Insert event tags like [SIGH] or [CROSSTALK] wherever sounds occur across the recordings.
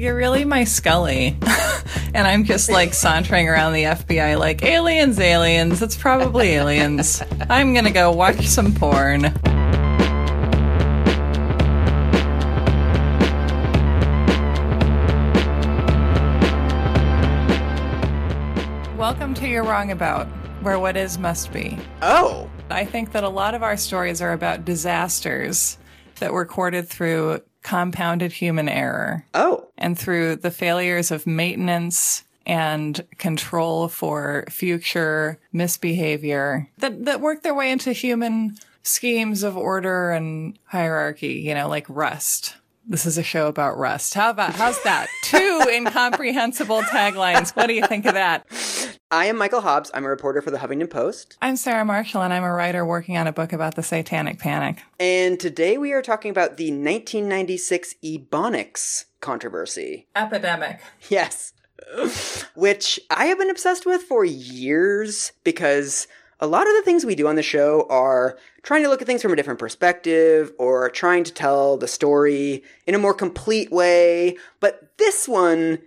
You're really my Scully. [LAUGHS] and I'm just like sauntering around the FBI like, aliens, aliens. It's probably aliens. I'm gonna go watch some porn. Welcome to You're Wrong About, where what is must be. Oh, I think that a lot of our stories are about disasters that were courted through compounded human error oh, and through the failures of maintenance and control for future misbehavior that, that work their way into human schemes of order and hierarchy, you know, like Rust. This is a show about Rust. How about, how's that? [LAUGHS] Two incomprehensible taglines. What do you think of that? I am Michael Hobbs. I'm a reporter for the Huffington Post. I'm Sarah Marshall and I'm a writer working on a book about the Satanic Panic. And today we are talking about the 1996 Ebonics controversy. Epidemic. Yes. Which I have been obsessed with for years because a lot of the things we do on the show are trying to look at things from a different perspective or trying to tell the story in a more complete way. But this one,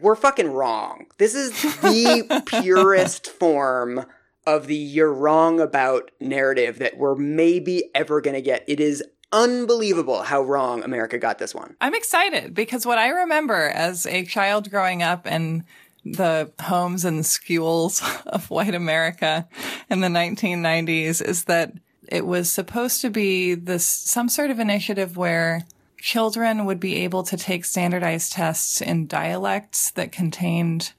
we're fucking wrong. This is the [LAUGHS] purest form of the you're wrong about narrative that we're maybe ever going to get. It is unbelievable how wrong America got this one. I'm excited because what I remember as a child growing up in the homes and schools [LAUGHS] of white America in the 1990s is that it was supposed to be this some sort of initiative where children would be able to take standardized tests in dialects that contained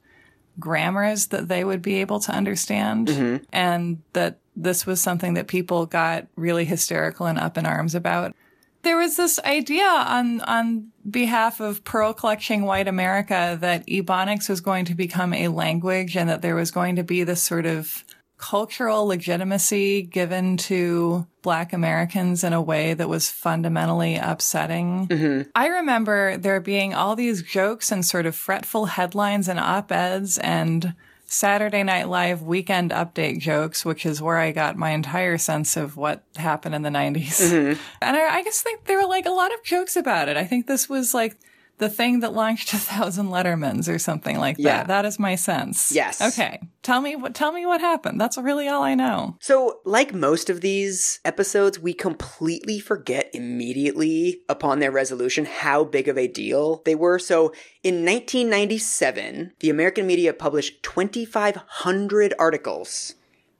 grammars that they would be able to understand. Mm-hmm. And that this was something that people got really hysterical and up in arms about. There was this idea on on behalf of pearl collecting white america that ebonics was going to become a language and that there was going to be this sort of cultural legitimacy given to black americans in a way that was fundamentally upsetting mm-hmm. i remember there being all these jokes and sort of fretful headlines and op-eds and Saturday Night Live weekend update jokes, which is where I got my entire sense of what happened in the 90s. Mm-hmm. And I, I just think there were like a lot of jokes about it. I think this was like the thing that launched a thousand Lettermans or something like that. Yeah. that. Is my sense. Yes. Okay. Tell me what, tell me what happened. That's really all I know. So, like most of these episodes, we completely forget immediately upon their resolution how big of a deal they were. So, in 1997, the American media published 2,500 articles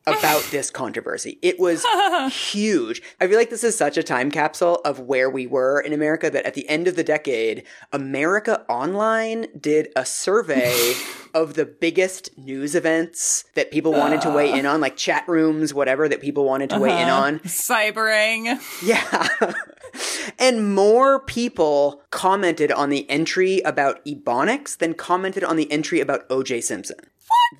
about this controversy. It was huge. I feel like this is such a time capsule of where we were in America that at the end of the decade, America Online did a survey [LAUGHS] of the biggest news events that people wanted to weigh in on, like chat rooms, whatever that people wanted to weigh in uh-huh. on. Cybering. Yeah. [LAUGHS] [LAUGHS] and more people commented on the entry about Ebonics than commented on the entry about OJ Simpson.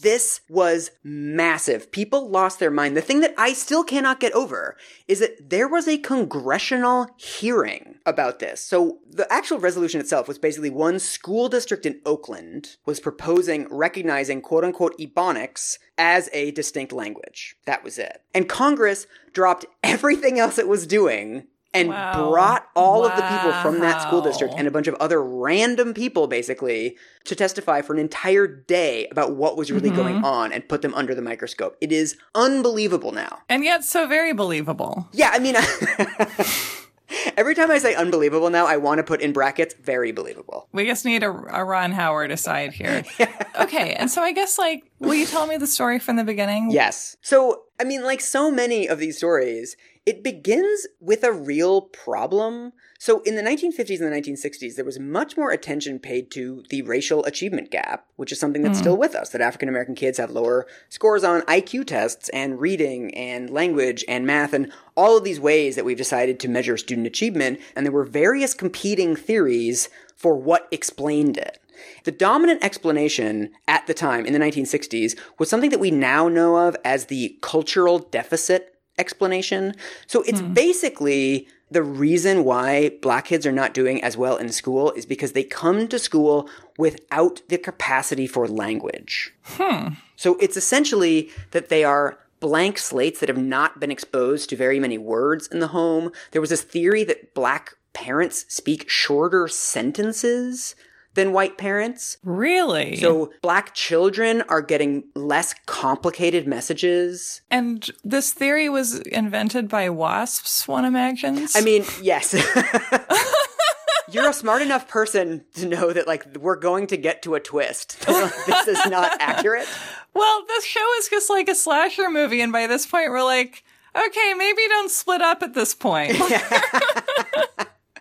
This was massive. People lost their mind. The thing that I still cannot get over is that there was a congressional hearing about this. So the actual resolution itself was basically one school district in Oakland was proposing recognizing quote unquote Ebonics as a distinct language. That was it. And Congress dropped [LAUGHS] everything else it was doing and Wow. brought all of the people from that school district and a bunch of other random people basically to testify for an entire day about what was really going mm-hmm. on and put them under the microscope. It is unbelievable now. And yet so very believable. Yeah, I mean [LAUGHS] Every time I say unbelievable now, I want to put in brackets very believable. We just need a, a Ron Howard aside here. [LAUGHS] okay. And so I guess like, will you tell me the story from the beginning? Yes. So, I mean, like so many of these stories, it begins with a real problem. So, in the 1950s and the 1960s, there was much more attention paid to the racial achievement gap, which is something that's hmm. still with us, that African American kids have lower scores on IQ tests and reading and language and math and all of these ways that we've decided to measure student achievement. And there were various competing theories for what explained it. The dominant explanation at the time in the 1960s was something that we now know of as the cultural deficit explanation. So it's basically the reason why black kids are not doing as well in school is because they come to school without the capacity for language. Hmm. So it's essentially that they are blank slates that have not been exposed to very many words in the home. There was this theory that black parents speak shorter sentences than white parents. Really? So black children are getting less complicated messages. and this theory was invented by wasps, one imagines? I mean, yes. [LAUGHS] [LAUGHS] You're a smart enough person to know that like we're going to get to a twist. [LAUGHS] this is not accurate. well, this show is just like a slasher movie, and by this point, we're like, okay, maybe don't split up at this point.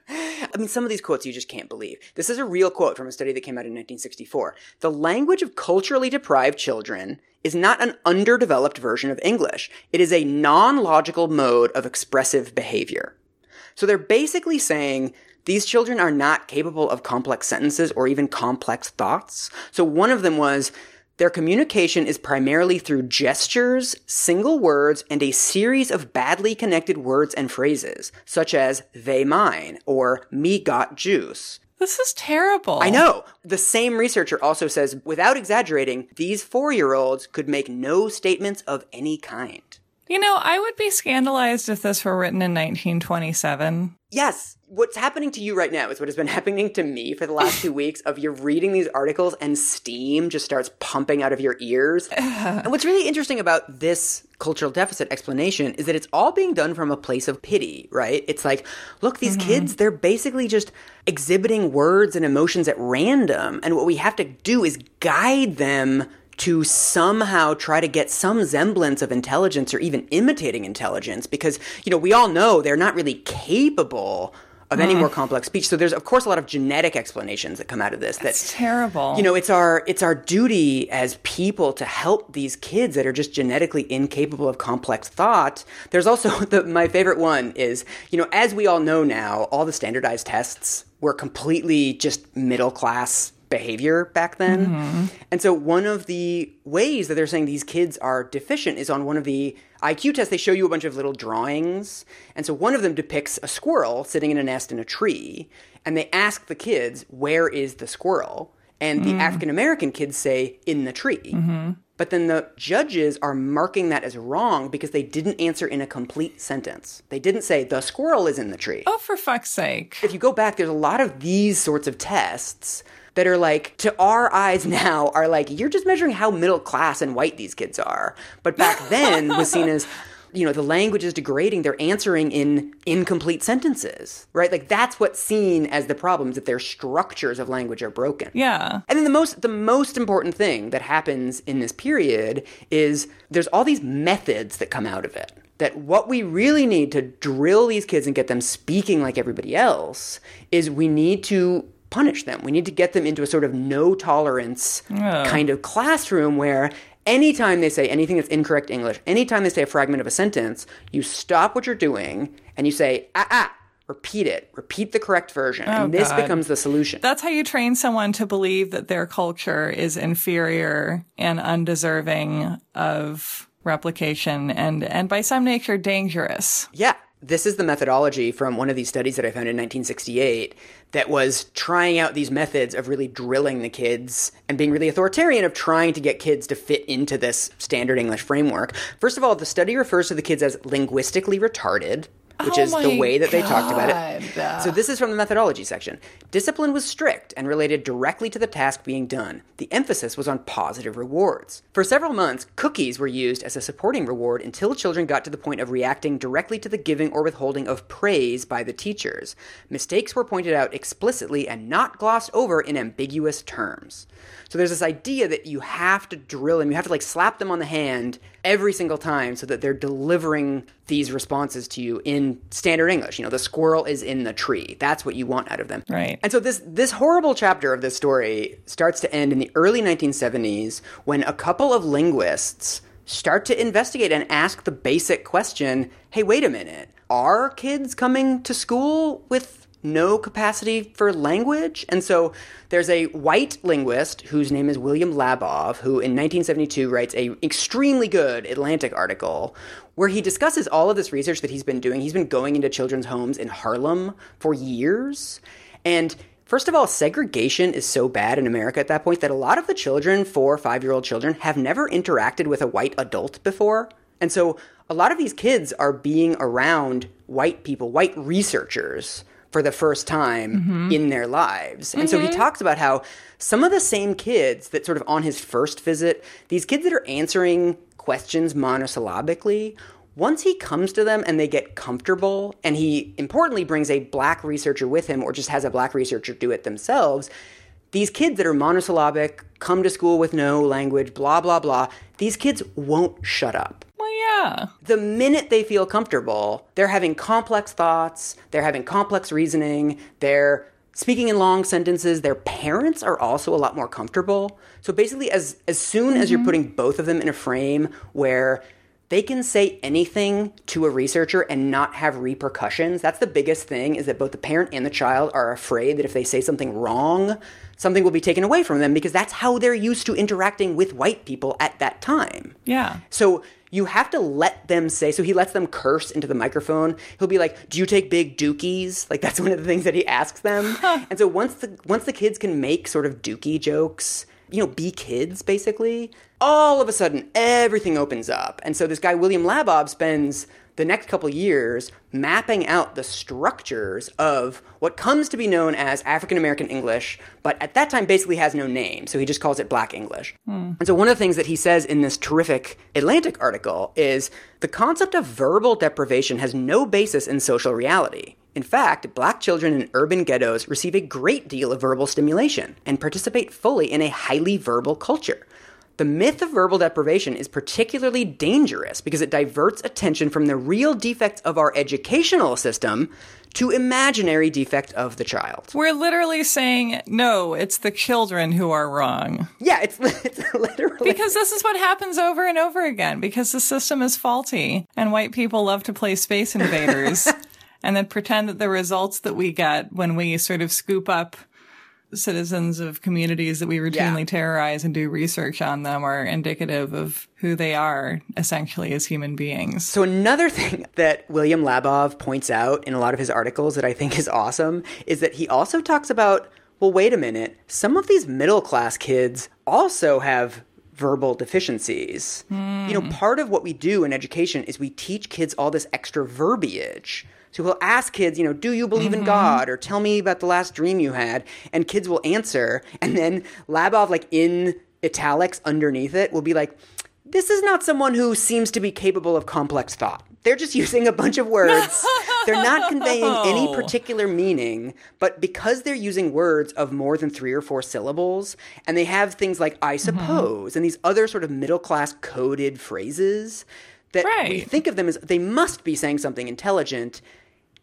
I mean, some of these quotes you just can't believe. This is a real quote from a study that came out in 1964. The language of culturally deprived children is not an underdeveloped version of English. It is a non-logical mode of expressive behavior. So they're basically saying these children are not capable of complex sentences or even complex thoughts. So one of them was their communication is primarily through gestures, single words, and a series of badly connected words and phrases, such as they mine or me got juice. this is terrible. I know. The same researcher also says, without exaggerating, these four year olds could make no statements of any kind. You know, I would be scandalized if this were written in 1927. Yes, what's happening to you right now is what has been happening to me for the last [LAUGHS] two weeks of you're reading these articles and steam just starts pumping out of your ears. [SIGHS] and what's really interesting about this cultural deficit explanation is that it's all being done from a place of pity, right? It's like, look, these mm-hmm. kids, they're basically just exhibiting words and emotions at random. And what we have to do is guide them to somehow try to get some semblance of intelligence or even imitating intelligence because, you know, we all know they're not really capable of any more complex speech. So there's of course a lot of genetic explanations that come out of this That's that terrible. you know, it's our it's our duty as people to help these kids that are just genetically incapable of complex thought. There's also [LAUGHS] the my favorite one is, you know, as we all know now, all the standardized tests were completely just middle class behavior back then. Mm-hmm. And so one of the ways that they're saying these kids are deficient is on one of the IQ tests they show you a bunch of little drawings. And so one of them depicts a squirrel sitting in a nest in a tree, and they ask the kids, "Where is the squirrel?" And the mm. African American kids say, "In the tree." Mm-hmm. But then the judges are marking that as wrong because they didn't answer in a complete sentence. They didn't say, the squirrel is in the tree. oh, for fuck's sake. If you go back, there's a lot of these sorts of tests that are like, to our eyes now, are like, you're just measuring how middle class and white these kids are. But back [LAUGHS] then was seen as, you know, the language is degrading. They're answering in incomplete sentences, right? Like that's what's seen as the problems that their structures of language are broken. Yeah. And then the most the most important thing that happens in this period is there's all these methods that come out of it. That what we really need to drill these kids and get them speaking like everybody else is we need to punish them. We need to get them into a sort of no tolerance kind of classroom where anytime they say anything that's incorrect English, anytime they say a fragment of a sentence, you stop what you're doing and you say, ah, ah, repeat it, repeat the correct version. and this God. becomes the solution. That's how you train someone to believe that their culture is inferior and undeserving of replication and, and by some nature dangerous. Yeah. This is the methodology from one of these studies that I found in 1968 that was trying out these methods of really drilling the kids and being really authoritarian of trying to get kids to fit into this standard English framework. First of all, the study refers to the kids as linguistically retarded, which Oh is the oh way that they talked about it. So this is from the methodology section. Discipline was strict and related directly to the task being done. The emphasis was on positive rewards. For several months, cookies were used as a supporting reward until children got to the point of reacting directly to the giving or withholding of praise by the teachers. Mistakes were pointed out explicitly and not glossed over in ambiguous terms. So there's this idea that you have to drill them, you have to like slap them on the hand every single time so that they're delivering these responses to you in standard English. You know, the squirrel is in the tree. That's what you want out of them. Right. And so this this horrible chapter of this story starts to end in the early 1970s when a couple of linguists start to investigate and ask the basic question, "Hey, wait a minute. Are kids coming to school with no capacity for language. And so there's a white linguist whose name is William Labov, who in 1972 writes a extremely good Atlantic article where he discusses all of this research that he's been doing. He's been going into children's homes in Harlem for years. And First of all, segregation is so bad in America at that point that a lot of the children, four or five year old children, have never interacted with a white adult before. And so a lot of these kids are being around white people, white researchers, for the first time mm-hmm. in their lives. And so he mm-hmm. talks about how some of the same kids that sort of on his first visit, these kids that are answering questions monosyllabically, once he comes to them and they get comfortable, and he importantly brings a black researcher with him or just has a black researcher do it themselves, these kids that are monosyllabic, come to school with no language, blah, blah, blah, these kids won't shut up. Well, yeah. The minute they feel comfortable, they're having complex thoughts, they're having complex reasoning, they're speaking in long sentences. Their parents are also a lot more comfortable. So basically, as, as soon as you're mm-hmm. putting both of them in a frame where they can say anything to a researcher and not have repercussions. That's the biggest thing is that both the parent and the child are afraid that if they say something wrong, something will be taken away from them because that's how they're used to interacting with white people at that time. Yeah. So you have to let them say so he lets them curse into the microphone he'll be like do you take big dookies like that's [LAUGHS] one of the things that he asks them [LAUGHS] and so once the once the kids can make sort of dookie jokes you know be kids basically all of a sudden everything opens up and so this guy william labov spends the next couple years mapping out the structures of what comes to be known as African American English, but at that time basically has no name, so he just calls it Black English. Hmm. And so one of the things that he says in this terrific Atlantic article is the concept of verbal deprivation has no basis in social reality. In fact, black children in urban ghettos receive a great deal of verbal stimulation and participate fully in a highly verbal culture. The myth of verbal deprivation is particularly dangerous because it diverts attention from the real defects of our educational system to imaginary defect of the child. We're literally saying, no, it's the children who are wrong. Yeah, it's, [LAUGHS] it's literally Because this is what happens over and over again, because the system is faulty, and white people love to play space invaders [LAUGHS] and then pretend that the results that we get when we sort of scoop up citizens of communities that we routinely Yeah. terrorize and do research on them are indicative of who they are essentially as human beings. So another [LAUGHS] thing that William Labov points out in a lot of his articles that I think is awesome is that he also talks about, well, wait a minute, some of these middle class kids also have verbal deficiencies. You know, hmm. part of what we do in education is we teach kids all this extra verbiage. So he'll ask kids, you know, do you believe in mm-hmm. God? Or tell me about the last dream you had. And kids will answer. And then Labov, like in italics underneath it, will be like, this is not someone who seems to be capable of complex thought. They're just using a bunch of words. they're not conveying any [LAUGHS] particular meaning, but because they're using words of more than three or four syllables, and they have things like I mm-hmm. suppose and these other sort of middle class coded phrases that we think of them as they must be saying something intelligent,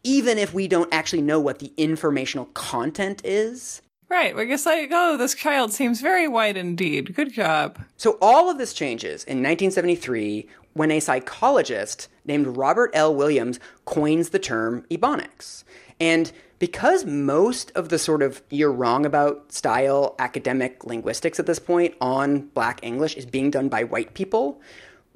even if we don't actually know what the informational content is. Right. We're just like, oh, this child seems very white indeed. Good job. So all of this changes in 1973 when a psychologist named Robert L. Williams coins the term ebonics. And because most of the sort of you're wrong about style academic linguistics at this point on black English is being done by white people,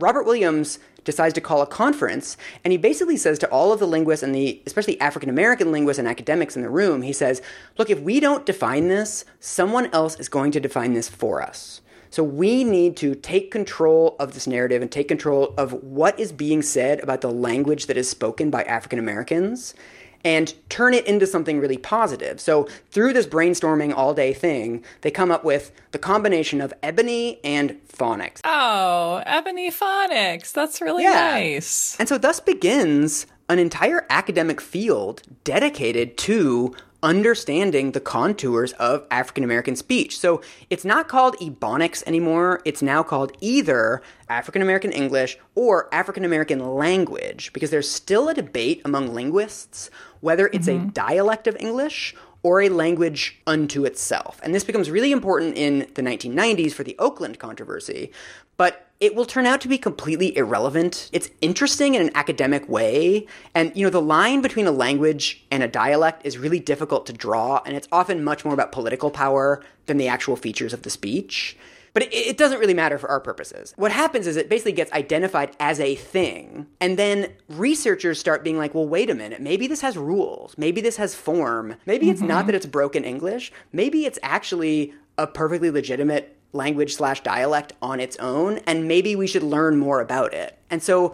Robert Williams decides to call a conference and he basically says to all of the linguists and the especially African American linguists and academics in the room, he says, "Look, if we don't define this, someone else is going to define this for us." So we need to take control of this narrative and take control of what is being said about the language that is spoken by African Americans and turn it into something really positive. So through this brainstorming all day thing, they come up with the combination of ebony and phonics. Oh, ebony phonics. That's really Yeah. nice. And so thus begins an entire academic field dedicated to understanding the contours of African American speech. So it's not called Ebonics anymore. It's now called either African American English or African American language because there's still a debate among linguists whether it's a mm-hmm. dialect of English or a language unto itself. And this becomes really important in the 1990s for the Oakland controversy, but it will turn out to be completely irrelevant. It's interesting in an academic way, and you know, the line between a language and a dialect is really difficult to draw, and it's often much more about political power than the actual features of the speech. But it, it doesn't really matter for our purposes. What happens is it basically gets identified as a thing, and then researchers start being like, well, wait a minute, maybe this has rules, maybe this has form, maybe it's not that mm-hmm. it's broken English, maybe it's actually a perfectly legitimate language slash dialect on its own, and maybe we should learn more about it. And so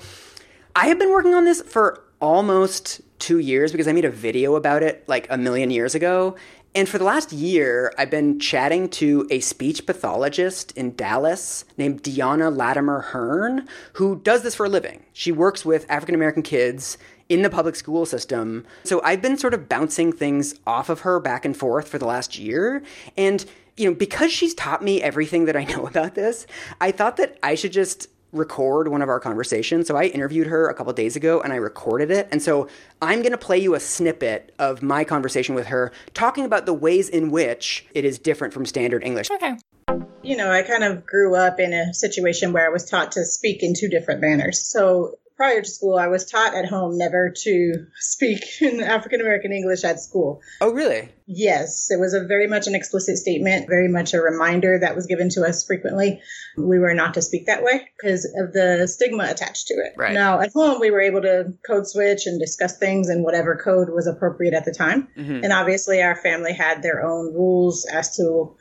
I have been working on this for almost two years because I made a video about it like a million years ago. And for the last year, I've been chatting to a speech pathologist in Dallas named Deanna Latimer Hearn, who does this for a living. She works with African American kids in the public school system. So I've been sort of bouncing things off of her back and forth for the last year. And, you know, because she's taught me everything that I [LAUGHS] know about this, I thought that I should just record one of our conversations. So I interviewed her a couple days ago and I recorded it. And so I'm going to play you a snippet of my conversation with her talking about the ways in which it is different from standard English. Okay. You know, I kind of grew up in a situation where I was taught to speak in two different manners. So prior to school, I was taught at home never to [LAUGHS] speak in African American English at school. Oh, really? Yes, it was a very much an explicit statement, very much a reminder that was given to us frequently. We were not to speak that way because of the stigma attached to it. Right. Now, at home, we were able to code switch and discuss things in whatever code was appropriate at the time. Mhm. And obviously, our family had their own rules as to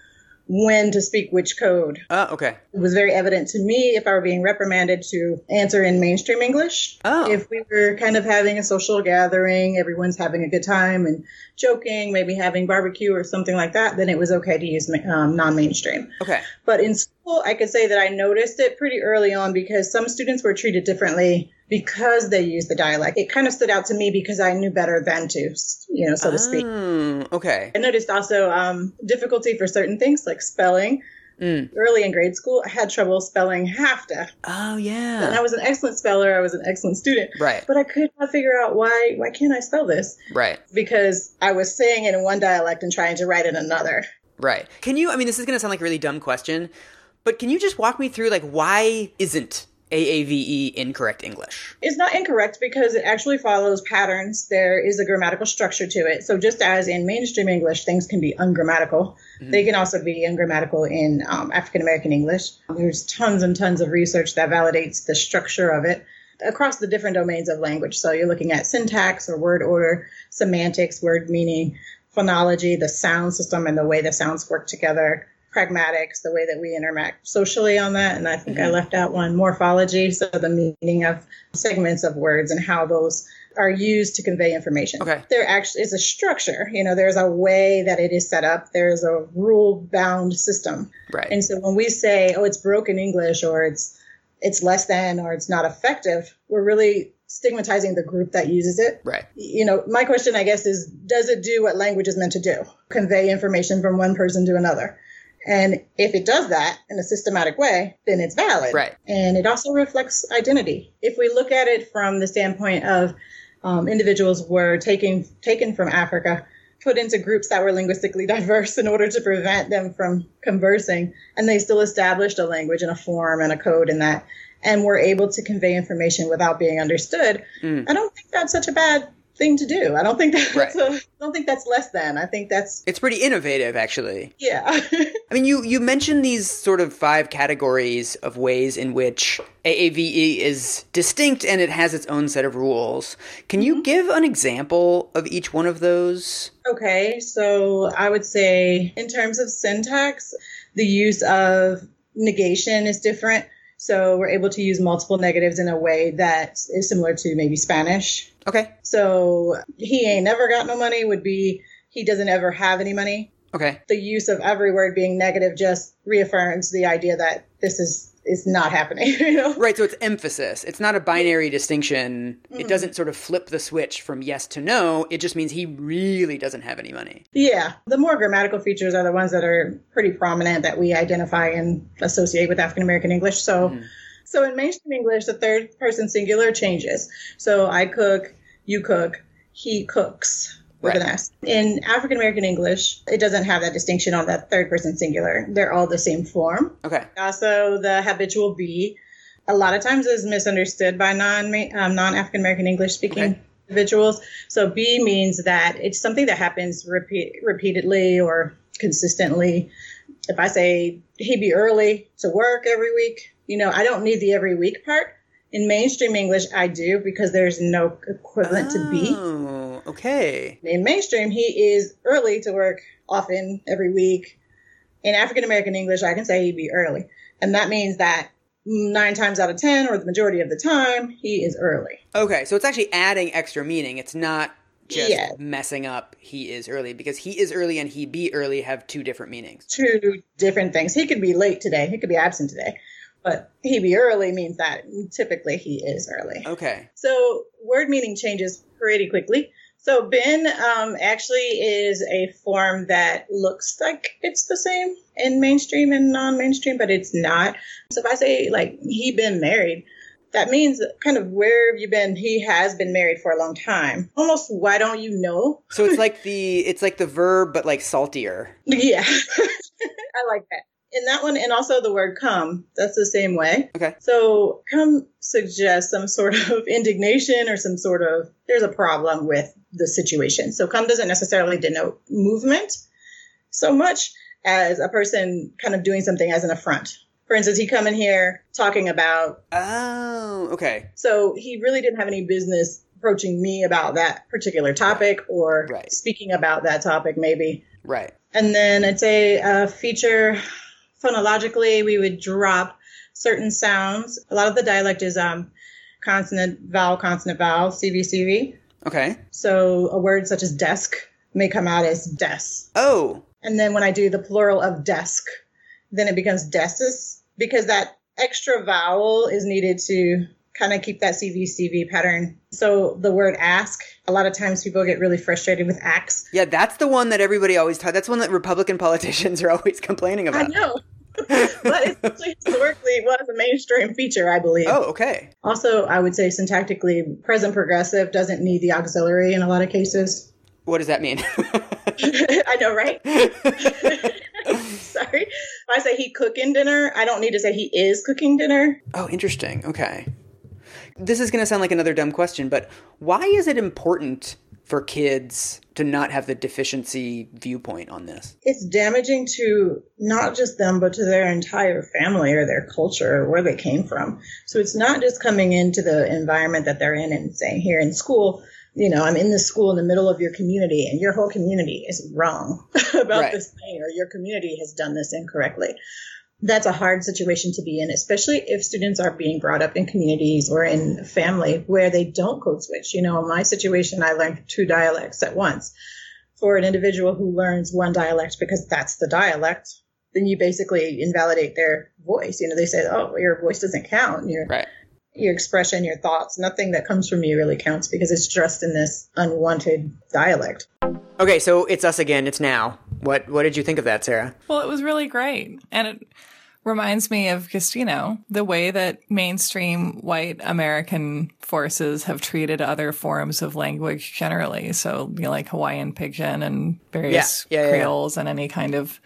when to speak which code. Oh, okay. It was very evident to me if I were being reprimanded to answer in mainstream English. Oh. If we were kind of having a social gathering, everyone's having a good time and joking, maybe having barbecue or something like that, then it was okay to use um, non mainstream. Okay. But in school, I could say that I noticed it pretty early on because some students were treated differently because they use the dialect. It kind of stood out to me because I knew better than to, you know, so to speak. Mm, okay. I noticed also um, difficulty for certain things like spelling. Mm. Early in grade school, I had trouble spelling HAFTA. Oh, yeah, And. I was an excellent speller. I was an excellent student. Right. But I could not figure out why why can't I spell this? Right. Because I was saying it in one dialect and trying to write in another. Right. Can you, I mean, this is going to sound like a really dumb question, but can you just walk me through, like, why isn't AAVE incorrect English? It's not incorrect because it actually follows patterns. There is a grammatical structure to it. So just as in mainstream English, things can be ungrammatical, they can also be ungrammatical in um, African American English. There's tons and tons of research that validates the structure of it across the different domains of language. So you're looking at syntax or word order, semantics, word meaning, phonology, the sound system, and the way the sounds work together. Pragmatics, the way that we interact socially on that. And I think I mm-hmm. left out one morphology, so the meaning of segments of words and how those are used to convey information. Okay. There actually is a structure. You know, there's a way that it is set up. There's a rule bound system. Right. And so when we say, oh, it's broken English or it's it's less than or it's not effective, we're really stigmatizing the group that uses it. right. You know, my question, I guess, is does it do what language is meant to do? Convey information from one person to another. And if it does that in a systematic way, then it's valid. Right. And it also reflects identity. If we look at it from the standpoint of um, individuals were taken taken from Africa, put into groups that were linguistically [LAUGHS] diverse in order to prevent them from conversing, and they still established a language and a form and a code in that, and were able to convey information without being understood. Mm. I don't think that's such a bad thing to do. I don't think [LAUGHS] that's Right. a, I don't think that's less than. I think that's It's pretty innovative, actually. yeah. [LAUGHS] I mean, you you mentioned these sort of five categories of ways in which AAVE is distinct and it has its own set of rules. Can you mm-hmm. give an example of each one of those? Okay, so I would say in terms of syntax, the use of negation is different. So we're able to use multiple negatives in a way that is similar to maybe Spanish. Okay. So he ain't never got no money would be he doesn't ever have any money. Okay. The use of every word being negative just reaffirms the idea that this is is not happening, [LAUGHS] you know? Right, so it's emphasis. It's not a binary distinction. It mm-hmm. doesn't sort of flip the switch from yes to no. It just means he really doesn't have any money. Yeah, the more grammatical features are the ones that are pretty prominent that we identify and associate with African American English. So, mm-hmm. so in mainstream English, the third person singular changes. So I cook, you cook, he cooks with Right. an S. In African American English, it doesn't have that distinction on that third person singular. They're all the same form. Okay. Also, the habitual be a lot of times is misunderstood by non um, non African American English speaking Okay. individuals. So be means that it's something that happens repeat, repeatedly or consistently. If I say he be early to work every week, you know, I don't need the every week part. In mainstream English, I do because there's no equivalent to be. Oh, okay. In mainstream, he is early to work often every week. In African American English, I can say he'd be early. And that means that nine times out of 10, or the majority of the time, he is early. Okay, so it's actually adding extra meaning. It's not just Yeah. messing up he is early because he is early and he be early have two different meanings. Two different things. He could be late today, he could be absent today, but he be early means that typically he is early. Okay. So word meaning changes pretty quickly. So Ben um, actually is a form that looks like it's the same in mainstream and non-mainstream, but it's not. So if I say like he been married, that means kind of where have you been? He has been married for a long time. Almost why don't you know? So it's like the it's like the verb but like saltier. [LAUGHS] Yeah, [LAUGHS] I like that. In that one, and also the word come, that's the same way. Okay. So come suggests some sort of [LAUGHS] indignation or some sort of there's a problem with the situation. So come doesn't necessarily denote movement so much as a person kind of doing something as an affront. For instance, he come in here talking about Oh, okay. so he really didn't have any business approaching me about that particular topic or Right. speaking about that topic maybe. Right. And then I'd say a feature phonologically, we would drop certain sounds. A lot of the dialect is um, consonant, vowel, consonant, vowel, CVCV. Okay. So a word such as desk may come out as des. Oh, And then when I do the plural of desk, then it becomes desis because that extra vowel is needed to kind of keep that CVCV pattern. So the word ask, a lot of times people get really frustrated with axe. yeah, that's the one that everybody always talks. That's one that Republican politicians [LAUGHS] are always complaining about. I know. But it's historically was a mainstream feature, I believe. Oh, okay. Also, I would say syntactically, present progressive doesn't need the auxiliary in a lot of cases. What does that mean? [LAUGHS] I know, right? [LAUGHS] Sorry. If I say he cooking dinner, I don't need to say he is cooking dinner. oh, interesting. Okay. This is going to sound like another dumb question, but why is it important for kids to not have the deficiency viewpoint on this? It's damaging to not just them, but to their entire family or their culture or where they came from. So it's not just coming into the environment that they're in and saying, here in school, you know, I'm in this school in the middle of your community and your whole community is wrong [LAUGHS] about Right. this thing or your community has done this incorrectly. That's a hard situation to be in, especially if students are being brought up in communities or in family where they don't code switch. You know, in my situation, I learned two dialects at once. For an individual who learns one dialect because that's the dialect, then you basically invalidate their voice. You know, they say, oh, your voice doesn't count. Your, Right. your expression, your thoughts, nothing that comes from you really counts because it's just in this unwanted dialect. Okay, so it's us again. It's now. What What did you think of that, Sarah? Well, it was really great. And it reminds me of Castino, the way that mainstream white American forces have treated other forms of language generally. So, you know, like Hawaiian pidgin and various Yeah, yeah, yeah, yeah. creoles and any kind of,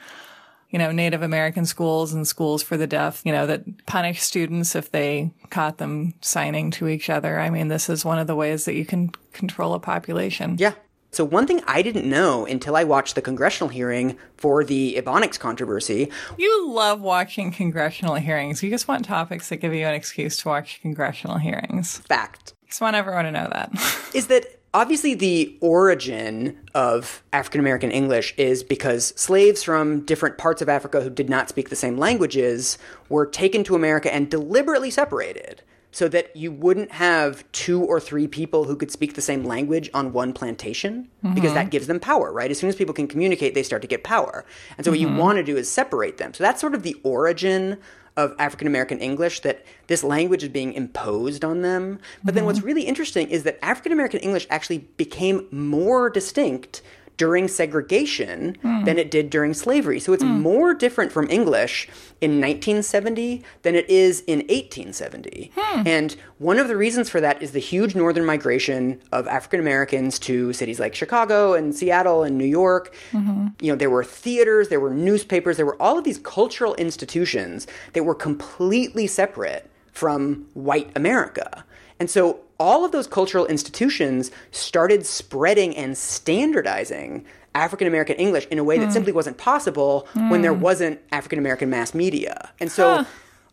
you know, Native American schools and schools for the deaf, you know, that punish students if they caught them signing to each other. I mean, this is one of the ways that you can control a population. Yeah. So one thing I didn't know until I watched the congressional hearing for the Ebonics controversy You love watching congressional hearings. You just want topics that give you an excuse to watch congressional hearings. fact Just want everyone to know that. [LAUGHS] is that obviously the origin of African American English is because slaves from different parts of Africa who did not speak the same languages were taken to America and deliberately separated so that you wouldn't have two or three people who could speak the same language on one plantation because that mm-hmm. gives them power, right? As soon as people can communicate, they start to get power. And so what you mm-hmm. want to do is separate them. So that's sort of the origin of African American English that this language is being imposed on them. But then mm-hmm. what's really interesting is that African American English actually became more distinct during segregation hmm. than it did during slavery. So it's hmm. more different from English in 1970 than it is in 1870. Hmm. And one of the reasons for that is the huge northern migration of African Americans to cities like Chicago and Seattle and New York. Mm-hmm. You know, there were theaters, there were newspapers, there were all of these cultural institutions that were completely separate from white America. And so all of those cultural institutions started spreading and standardizing African American English in a way that hmm. simply wasn't possible when there hmm. wasn't African American mass media. And so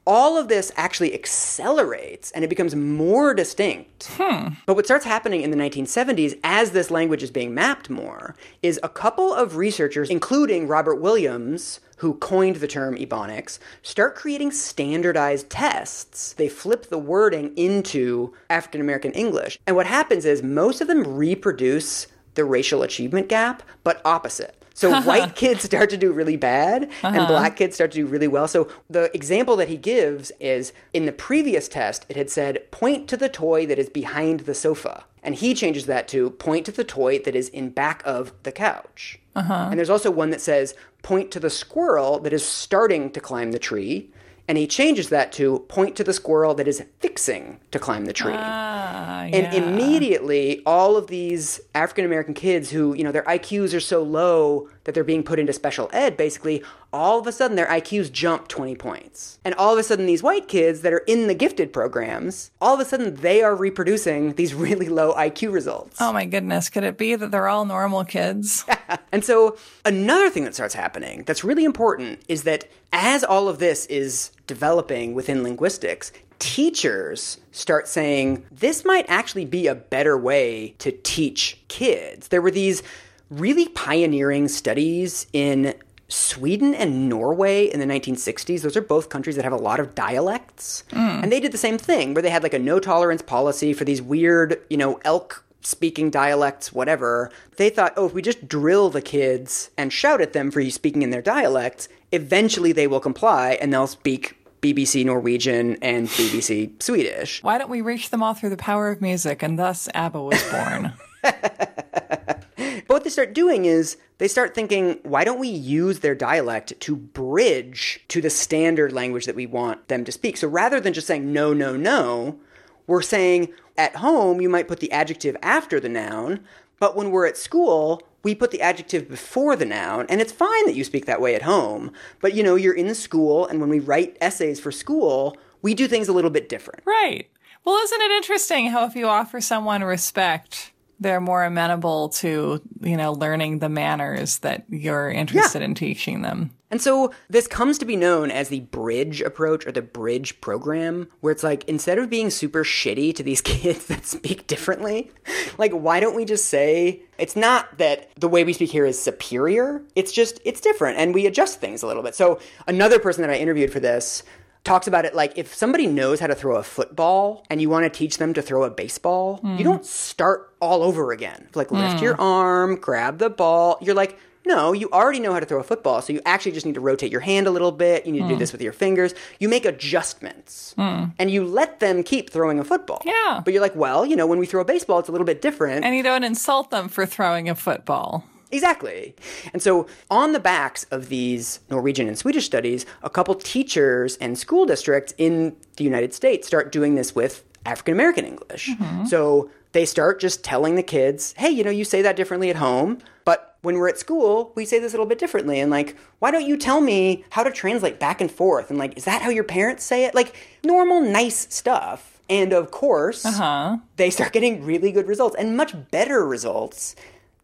all of this actually accelerates and it becomes more distinct. Hmm. But what starts happening in the 1970s as this language is being mapped more is a couple of researchers, including Robert Williams, who coined the term Ebonics, start creating standardized tests. They flip the wording into African American English. And what happens is most of them reproduce the racial achievement gap, but opposite. So uh-huh. white kids start to do really bad and uh-huh. black kids start to do really well. So the example that he gives is in the previous test, it had said, point to the toy that is behind the sofa. And he changes that to point to the toy that is in back of the couch. Uh-huh. And there's also one that says, point to the squirrel that is starting to climb the tree. And he changes that to point to the squirrel that is fixing to climb the tree. Ah, And yeah. immediately, all of these African American kids who, you know, their IQs are so low that they're being put into special ed, basically, all of a sudden their IQs jump 20 points. And all of a sudden, these white kids that are in the gifted programs, all of a sudden they are reproducing these [LAUGHS] really low IQ results. Oh my goodness, could it be that they're all normal kids? [LAUGHS] And so, another thing that starts happening that's really important is that as all of this is developing within linguistics, teachers start saying this might actually be a better way to teach kids. There were these really pioneering studies in Sweden and Norway in the 1960s. Those are both countries that have a lot of dialects. Mm. And they did the same thing where they had like a no tolerance policy for these weird, you know, elk speaking dialects, whatever. They thought, oh, if we just drill the kids and shout at them for you speaking in their dialects, eventually they will comply and they'll speak BBC Norwegian and BBC Swedish. Why don't we reach them all through the power of music? And thus ABBA was born. [LAUGHS] But what they start doing is they start thinking, why don't we use their dialect to bridge to the standard language that we want them to speak? So rather than just saying no, no, no, we're saying at home you might put the adjective after the noun, but when we're at school, we put the adjective before the noun, and it's fine that you speak that way at home. But you know, you're in school, and when we write essays for school, we do things a little bit different. right. Well, isn't it interesting how if you offer someone respect, they're more amenable to, you know, learning the manners that you're interested in teaching them. And so this comes to be known as the bridge approach or the bridge program, where it's like instead of being super shitty to these [LAUGHS] kids that speak differently, like why don't we just say it's not that the way we speak here is superior, it's just it's different and we adjust things a little bit. So another person that I interviewed for this talks about it like if somebody knows how to throw a football and you want to teach them to throw a baseball, you don't start all over again. Like lift mm. your arm, grab the ball. You're like, no, you already know how to throw a football, so you actually just need to rotate your hand a little bit. You need to do mm. this with your fingers. You make adjustments mm. and you let them keep throwing a football. Yeah. But you're like, well, you know, when we throw a baseball, it's a little bit different. And you don't insult them for throwing a football. Exactly. And so, on the backs of these Norwegian and Swedish studies, a couple teachers and school districts in the United States start doing this with African American English. Mm-hmm. So, they start just telling the kids, hey, you know, you say that differently at home, but when we're at school, we say this a little bit differently. And like, why don't you tell me how to translate back and forth? And like, is that how your parents say it? Like, normal, nice stuff. And of course, uh-huh. they start getting really good results and much better results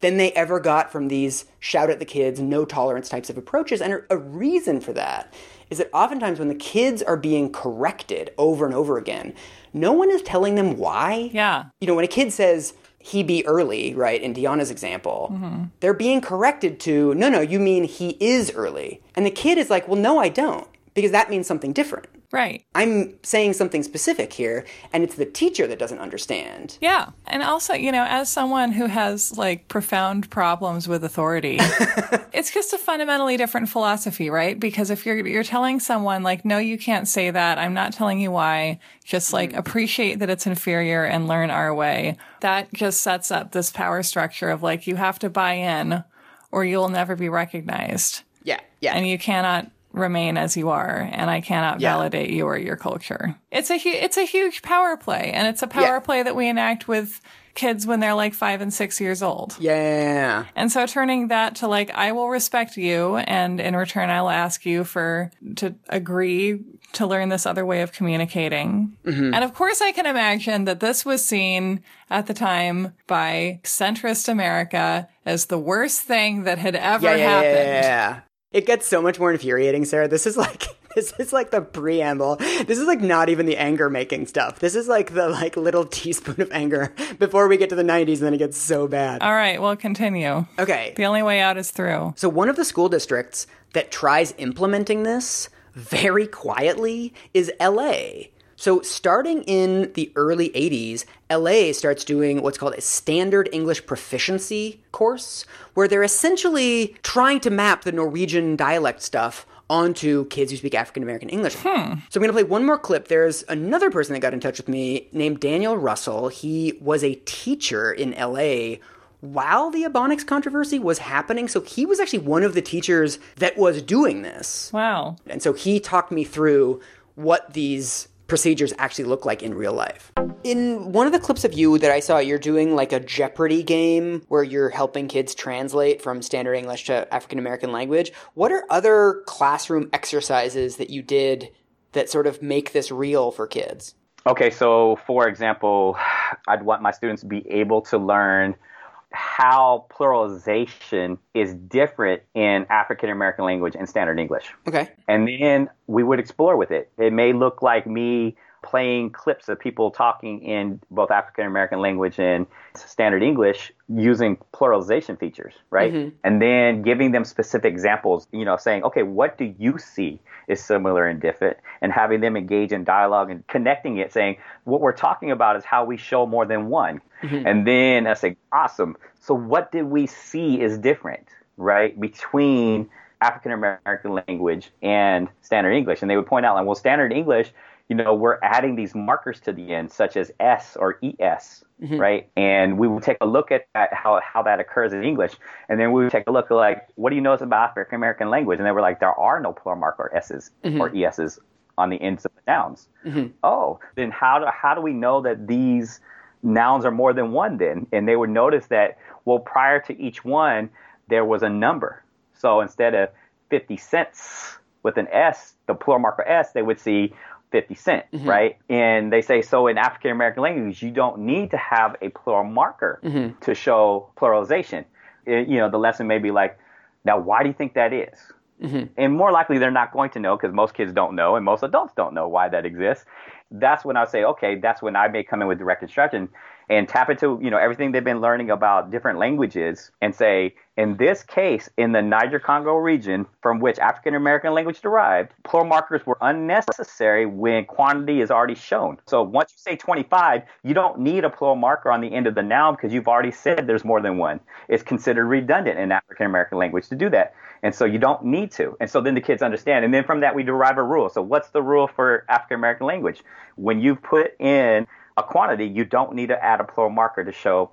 than they ever got from these shout at the kids, no tolerance types of approaches. And a reason for that is that oftentimes when the kids are being corrected over and over again, no one is telling them why. Yeah. You know, when a kid says, he be early, right, in Deanna's example, mm-hmm. they're being corrected to, no, no, you mean he is early. And the kid is like, well, no, I don't, because that means something different. Right. I'm saying something specific here, and it's the teacher that doesn't understand. Yeah. And also, you know, as someone who has like profound problems with authority, [LAUGHS] it's just a fundamentally different philosophy, right? Because if you're you're telling someone like, no, you can't say that, I'm not telling you why, just like mm-hmm. appreciate that it's inferior and learn our way. That just sets up this power structure of like you have to buy in or you'll never be recognized. Yeah, yeah. and you cannot remain as you are and i cannot Yeah. validate you or your culture it's a hu- it's a huge power play and it's a power Yeah. play that we enact with kids when they're like 5 and 6 years old yeah. and so turning that to like i will respect you and in return i will ask you for to agree to learn this other way of communicating Mm-hmm. and of course i can imagine that this was seen at the time by centrist america as the worst thing that had ever Yeah, yeah, happened yeah. It gets so much more infuriating, Sarah. This is like [LAUGHS] This is like the preamble. This is like not even the anger making stuff. This is like the like little [LAUGHS] teaspoon of anger before we get to the 90s and then it gets so bad. All right, well, continue. Okay. The only way out is through. So one of the school districts that tries implementing this very quietly is LA. So, starting in the early 80s, LA starts doing what's called a standard English proficiency course, where they're essentially trying to map the Norwegian dialect stuff onto kids who speak African American English. Hmm. So, I'm going to play one more clip. There's another person that got in touch with me named Daniel Russell. He was a teacher in LA while the Ebonics controversy was happening. So, he was actually one of the teachers that was doing this. Wow. And so he talked me through what these procedures actually look like in real life. In one of the clips of you that I saw, you're doing like a Jeopardy game where you're helping kids translate from standard English to African American language. What are other classroom exercises that you did that sort of make this real for kids? Okay, so for example, [SIGHS] I'd want my students to be able to learn how pluralization is different in African American language and standard English. Okay. And then we would explore with it. It may look like me playing clips of people talking in both African American language and standard English using pluralization features, right? Mm-hmm. And then giving them specific examples, you know, saying, okay, what do you see is similar and different? And having them engage in dialogue and connecting it, saying, what we're talking about is how we show more than one. Mm-hmm. And then I say, awesome. So what did we see is different, right? Between African American language and standard English. And they would point out, like, well, standard English, you know, we're adding these markers to the end, such as S or ES, mm-hmm. right? And we would take a look at that, how, how that occurs in English. And then we would take a look at, like, what do you notice about African American language? And they were like, there are no plural marker S's mm-hmm. or ES's on the ends of the nouns. Mm-hmm. Oh, then how do, how do we know that these nouns are more than one then? And they would notice that, well, prior to each one, there was a number. So instead of 50 cents with an S, the plural marker S, they would see 50 cent, mm-hmm. right? And they say, so in African American language, you don't need to have a plural marker mm-hmm. to show pluralization. It- you know, the lesson may be like, now, why do you think that is? Mm-hmm. And more likely, they're not going to know because most kids don't know and most adults don't know why that exists. That's when I say, okay, that's when I may come in with direct instruction and tap into, you know, everything they've been learning about different languages and say, in this case, in the Niger Congo region from which African American language derived, plural markers were unnecessary when quantity is already shown. So once you say 25, you don't need a plural marker on the end of the noun because you've already said there's more than one. It's considered redundant in African American language to do that. And so you don't need to. And so then the kids understand. And then from that, we derive a rule. So what's the rule for African American language? When you put in a quantity, you don't need to add a plural marker to show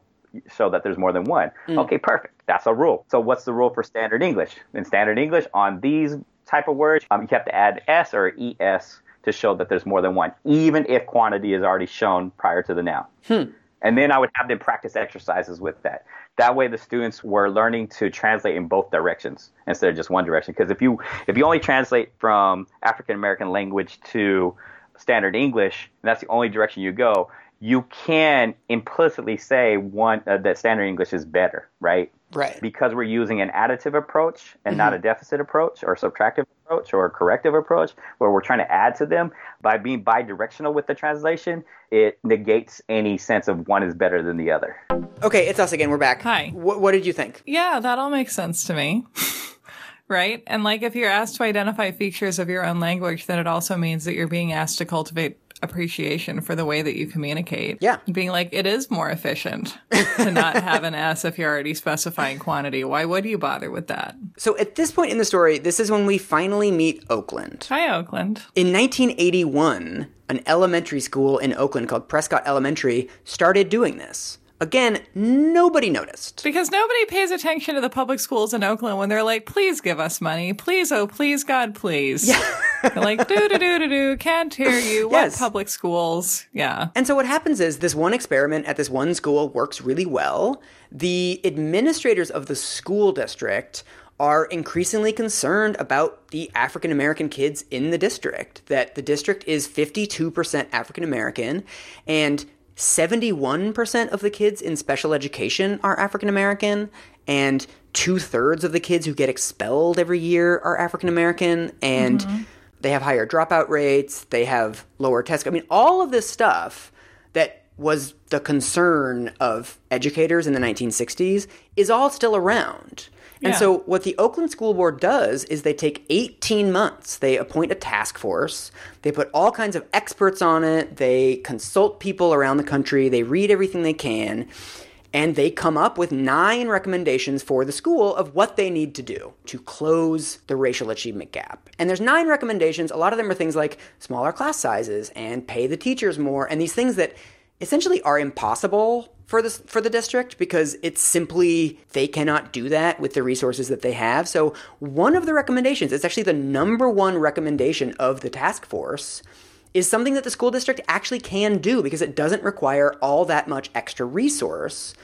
show that there's more than one. Okay, perfect. That's a rule. So what's the rule for standard English? In standard English, on these type of words, um, you have to add s or es to show that there's more than one, even if quantity is already shown prior to the noun. And then I would have them practice exercises with that. That way, the students were learning to translate in both directions instead of just one direction. Because if you if you only translate from African American language to standard English, and that's the only direction you go, you can implicitly say one uh, that standard English is better, right? Right. Because we're using an additive approach and not a deficit approach or subtractive approach or a corrective approach where we're trying to add to them by being bidirectional with the translation, it negates any sense of one is better than the other. Okay, it's us again. We're back. Hi. What, what did you think? Yeah, that all makes sense to me. [LAUGHS] right? And like if you're asked to identify features of your own language, then it also means that you're being asked to cultivate appreciation for the way that you communicate. Yeah. Being like, it is more efficient to not [LAUGHS] have an S if you're already specifying quantity. Why would you bother with that? So at this point in the story, this is when we finally meet Oakland. Hi, Oakland. In 1981, an elementary school in Oakland called Prescott Elementary started doing this. Again, nobody noticed. Because nobody pays attention to the public schools in Oakland when they're like, please give us money. Please, oh, please, God, please. Yeah. [LAUGHS] they're like, do, do, do, do, doo, can't hear you. What Yes. public schools? Yeah. And so what happens is this one experiment at this one school works really well. The administrators of the school district are increasingly concerned about the African American kids in the district. That the district is 52% African American and 71% of the kids in special education are African American, and two thirds of the kids who get expelled every year are African American, and mm-hmm. they have higher dropout rates, they have lower test. I mean, all of this stuff that was the concern of educators in the 1960s is all still around. And Yeah. so what the Oakland School Board does is they take 18 months. They appoint a task force. They put all kinds of experts on it. They consult people around the country. They read everything they can. And they come up with nine recommendations for the school of what they need to do to close the racial achievement gap. And there's nine recommendations. A lot of them are things like smaller class sizes and pay the teachers more and these things that essentially are impossible for this for the district because it's simply they cannot do that with the resources that they have. So one of the recommendations, it's actually the number one recommendation of the task force, is something that the school district actually can do because it doesn't require all that much extra resource.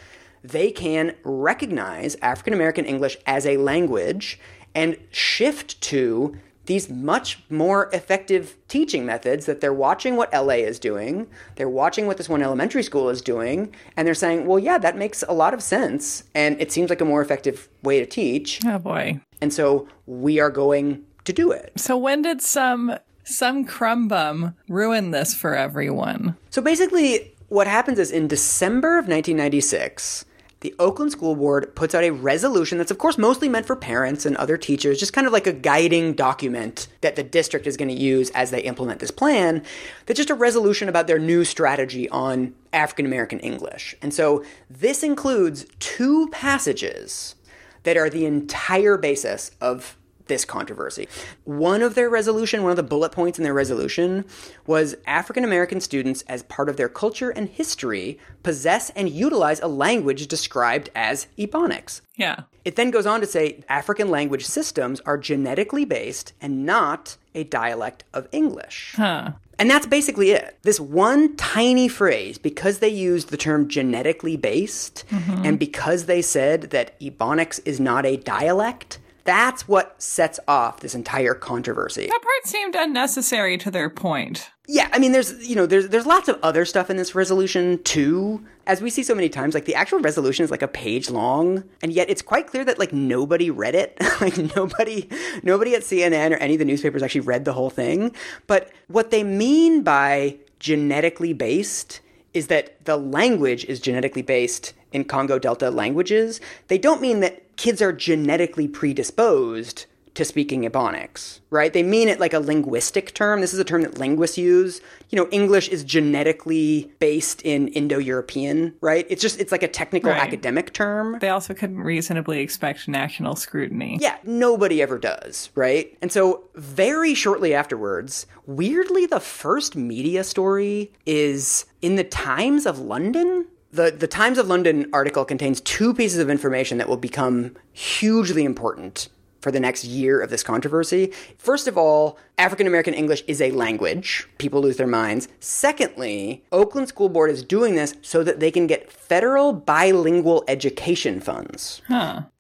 They can recognize African American English as a language and shift to these much more effective teaching methods that they're watching what LA is doing, they're watching what this one elementary school is doing, and they're saying, well, yeah, that makes a lot of sense, and it seems like a more effective way to teach, Oh boy. and so we are going to do it. So when did some some crumb bum ruin this for everyone? So basically, what happens is in December of 1996, the Oakland School Board puts out a resolution that's, of course, mostly meant for parents and other teachers, just kind of like a guiding document that the district is going to use as they implement this plan. That's just a resolution about their new strategy on African American English. And so this includes two passages that are the entire basis of this controversy. One of their resolution, one of the bullet points in their resolution was African American students as part of their culture and history possess and utilize a language described as Ebonics. Yeah. It then goes on to say African language systems are genetically based and not a dialect of English. Huh. And that's basically it. This one tiny phrase, because they used the term genetically based, mm-hmm. and because they said that Ebonics is not a dialect, that's what sets off this entire controversy. That part seemed unnecessary to their point. Yeah, I mean, there's you know, there's there's lots of other stuff in this resolution too. As we see so many times, like the actual resolution is like a page long, and yet it's quite clear that like nobody read it. [LAUGHS] like nobody, nobody at CNN or any of the newspapers actually read the whole thing. But what they mean by genetically based is that the language is genetically based in Congo Delta languages. They don't mean that kids are genetically predisposed to speaking Ebonics, right? They mean it like a linguistic term. This is a term that linguists use. You know, English is genetically based in Indo-European, right? It's just it's like a technical Right. academic term. They also couldn't reasonably expect national scrutiny. Yeah, nobody ever does, right? And so, very shortly afterwards, weirdly, the first media story is in the Times of London. The, the Times of London article contains two pieces of information that will become hugely important for the next year of this controversy. First of all, African American English is a language. People lose their minds. Secondly, Oakland School Board is doing this so that they can get federal bilingual education funds.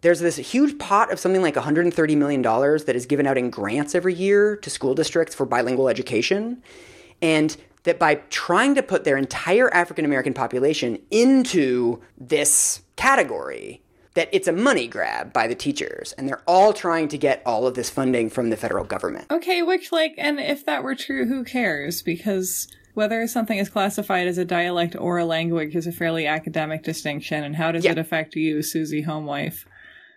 There's this huge pot of something like $130 million that is given out in grants every year to school districts for bilingual education. And that by trying to put their entire African American population into this category, that it's a money grab by the teachers. And they're all trying to get all of this funding from the federal government. Okay, which, like, and if that were true, who cares? Because whether something is classified as a dialect or a language is a fairly academic distinction, and how does Yeah. it affect you, Susie Homewife?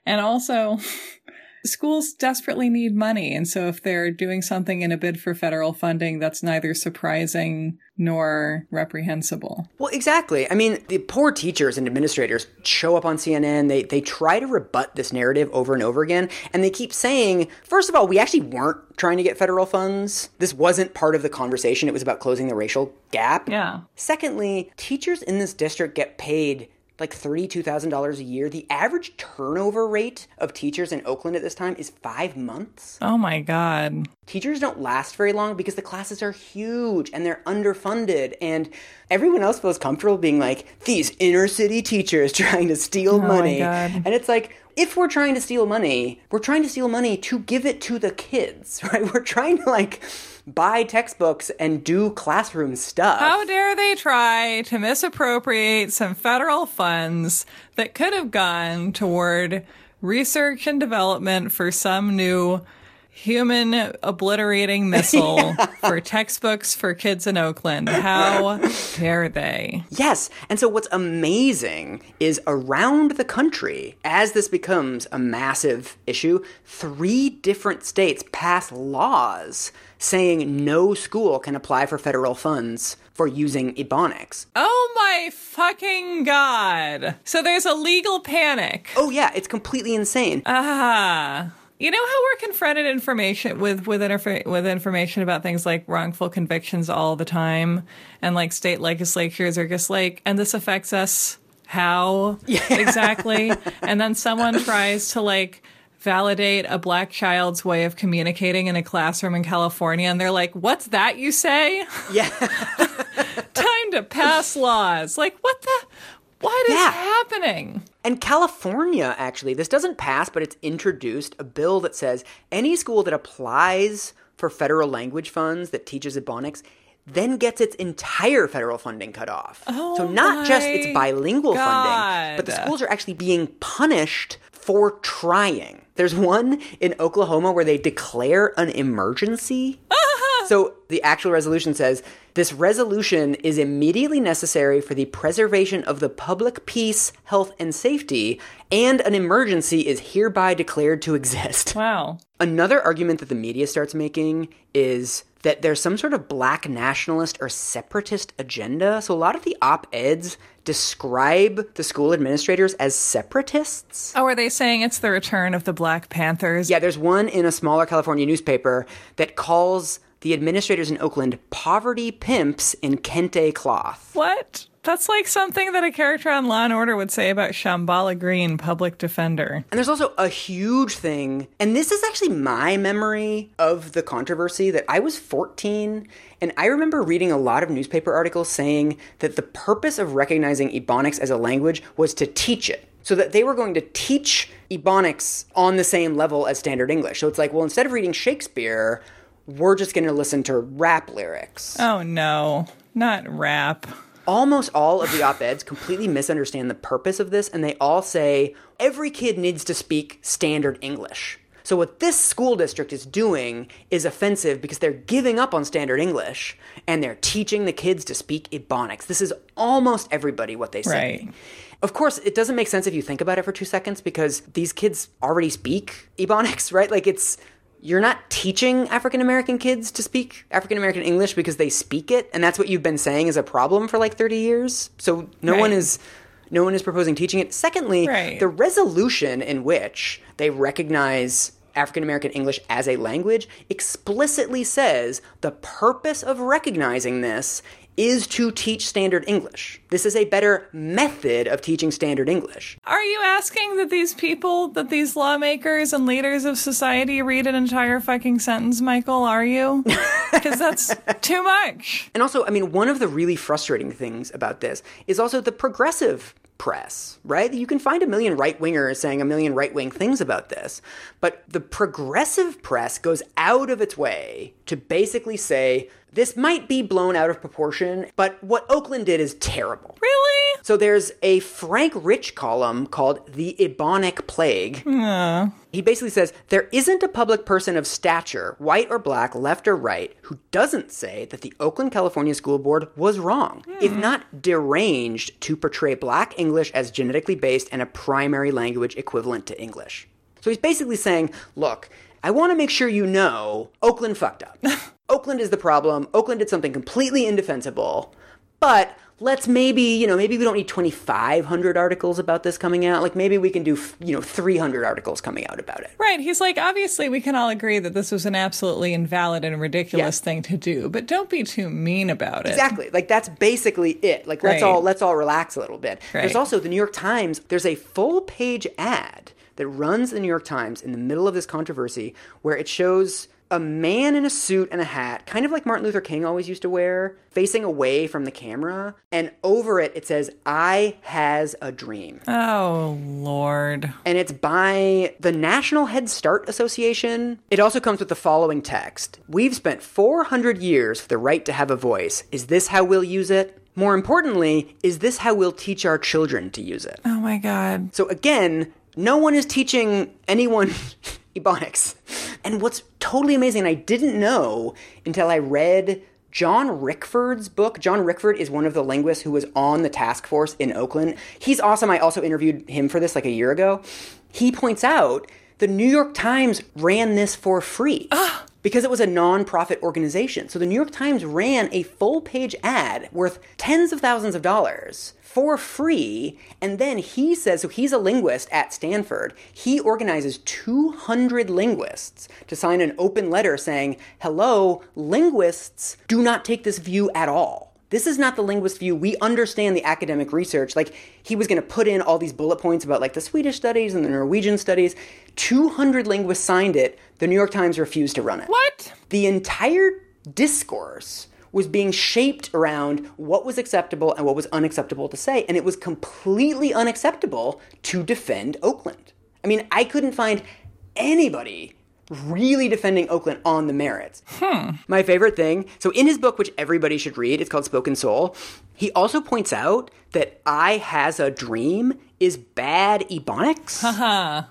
And also, [LAUGHS] schools desperately need money, and so if they're doing something in a bid for federal funding, that's neither surprising nor reprehensible. Well, exactly. I mean, the poor teachers and administrators show up on CNN. They they try to rebut this narrative over and over again, and they keep saying, first of all, we actually weren't trying to get federal funds. This wasn't part of the conversation. It was about closing the racial gap. Yeah. Secondly, teachers in this district get paid like $32,000 a year. The average turnover rate of teachers in Oakland at this time is 5 months. Oh my god. Teachers don't last very long because the classes are huge and they're underfunded and everyone else feels comfortable being like these inner city teachers [LAUGHS] trying to steal oh my money. God. And it's like if we're trying to steal money, we're trying to steal money to give it to the kids, [LAUGHS] right? We're trying to like buy textbooks and do classroom stuff. How dare they try to misappropriate some federal funds that could have gone toward research and development for some new human obliterating [LAUGHS] missile for textbooks for kids in Oakland. How dare they? Yes. And so what's amazing is around the country, as this becomes a massive issue, three different states pass laws saying no school can apply for federal funds for using Ebonics. Oh my fucking god. So there's a legal panic. Oh yeah, it's completely insane. Ah. You know how we're confronted information with with interf- with information about things like wrongful convictions all the time, and like state legislatures are just like, and this affects us how exactly? [LAUGHS] And then someone tries to like validate a black child's way of communicating in a classroom in California, and they're like, "What's that you say?" yeah. [LAUGHS] Time to pass laws. Like, what the? What is Yeah. happening? And California, actually, this doesn't pass, but it's introduced a bill that says any school that applies for federal language funds that teaches Ebonics then gets its entire federal funding cut off. Oh so not just its bilingual funding, but the schools are actually being punished for trying. There's one in Oklahoma where they declare an emergency. Uh-huh. So the actual resolution says this resolution is immediately necessary for the preservation of the public peace, health, and safety, and an emergency is hereby declared to exist. Wow. Another argument that the media starts making is that there's some sort of black nationalist or separatist agenda. So a lot of the op eds describe the school administrators as separatists. Oh, are they saying it's the return of the Black Panthers? Yeah, there's one in a smaller California newspaper that calls the administrators in Oakland poverty pimps in kente cloth. What? That's like something that a character on Law and Order would say about Shambhala Green, public defender. And there's also a huge thing, and this is actually my memory of the controversy that I was 14, and I remember reading a lot of newspaper articles saying that the purpose of recognizing Ebonics as a language was to teach it. So that they were going to teach Ebonics on the same level as Standard English. So it's like, well, instead of reading Shakespeare, we're just going to listen to rap lyrics. Oh no, not rap. Almost all of the op-eds completely misunderstand the purpose of this and they all say every kid needs to speak standard english. So what this school district is doing is offensive because they're giving up on standard english and they're teaching the kids to speak ebonics. This is almost everybody what they say. Right. of course it doesn't make sense if you think about it for two seconds because these kids already speak ebonics [LAUGHS] right? Like it's you're not teaching African American kids to speak African American English because they speak it, and that's what you've been saying is a problem for like 30 years. So no one is no one is proposing teaching it. Secondly, Right. the resolution in which they recognize African American English as a language explicitly says the purpose of recognizing this is to teach standard English. This is a better method of teaching standard English. Are you asking that these people, that these lawmakers and leaders of society read an entire fucking sentence, Michael? Are you? [LAUGHS] Because that's too much. And also, I mean, one of the really frustrating things about this is also the progressive press, right? You can find a million right wingers saying a million right wing things about this, but the progressive press goes out of its way to basically say this might be blown out of proportion, but what Oakland did is terrible. Really? So there's a Frank Rich column called The Ebonic Plague. He basically says there isn't a public person of stature, white or black, left or right, who doesn't say that the Oakland, California School Board was wrong, if hmm. not deranged, to portray black English as genetically based and a primary language equivalent to English. So he's basically saying, look, I want to make sure you know Oakland fucked up. [LAUGHS] Oakland is the problem. Oakland did something completely indefensible. But let's maybe, you know, maybe we don't need 2,500 articles about this coming out. Like maybe we can do, you know, 300 articles coming out about it. Right. He's like, obviously, we can all agree that this was an absolutely invalid and ridiculous Yeah. thing to do, but don't be too mean about it. Exactly. Like that's basically it. Like let's Right. all let's all relax a little bit. There's also the New York Times. There's a full page ad that runs the New York Times in the middle of this controversy where it shows a man in a suit and a hat, kind of like Martin Luther King always used to wear, facing away from the camera, and over it it says "I has a dream." Oh, Lord. and it's by the National Head Start Association. It also comes with the following text We've spent 400 years for the right to have a voice. Is this how we'll use it? More importantly, is this how we'll teach our children to use it? Oh, my God. So again, no one is teaching anyone [LAUGHS] Ebonics. And what's totally amazing, and I didn't know until I read John Rickford's book. John Rickford is one of the linguists who was on the task force in Oakland. He's awesome. I also interviewed him for this like a year ago. He points out the New York Times ran this for free. [GASPS] Ah! Because it was a nonprofit organization. So the New York Times ran a full page ad worth tens of thousands of dollars for free. And then he says, so he's a linguist at Stanford. He organizes 200 linguists to sign an open letter saying, hello, linguists do not take this view at all. This is not the linguist view. We understand the academic research. Like, he was going to put in all these bullet points about, like, the Swedish studies and the Norwegian studies. 200 linguists signed it. The New York Times refused to run it. What? The entire discourse was being shaped around what was acceptable and what was unacceptable to say. And it was completely unacceptable to defend Oakland. I mean, I couldn't find anybody really defending Oakland on the merits. Hmm. My favorite thing so, in his book, which everybody should read, it's called Spoken Soul, he also points out that I Has a Dream is bad ebonics.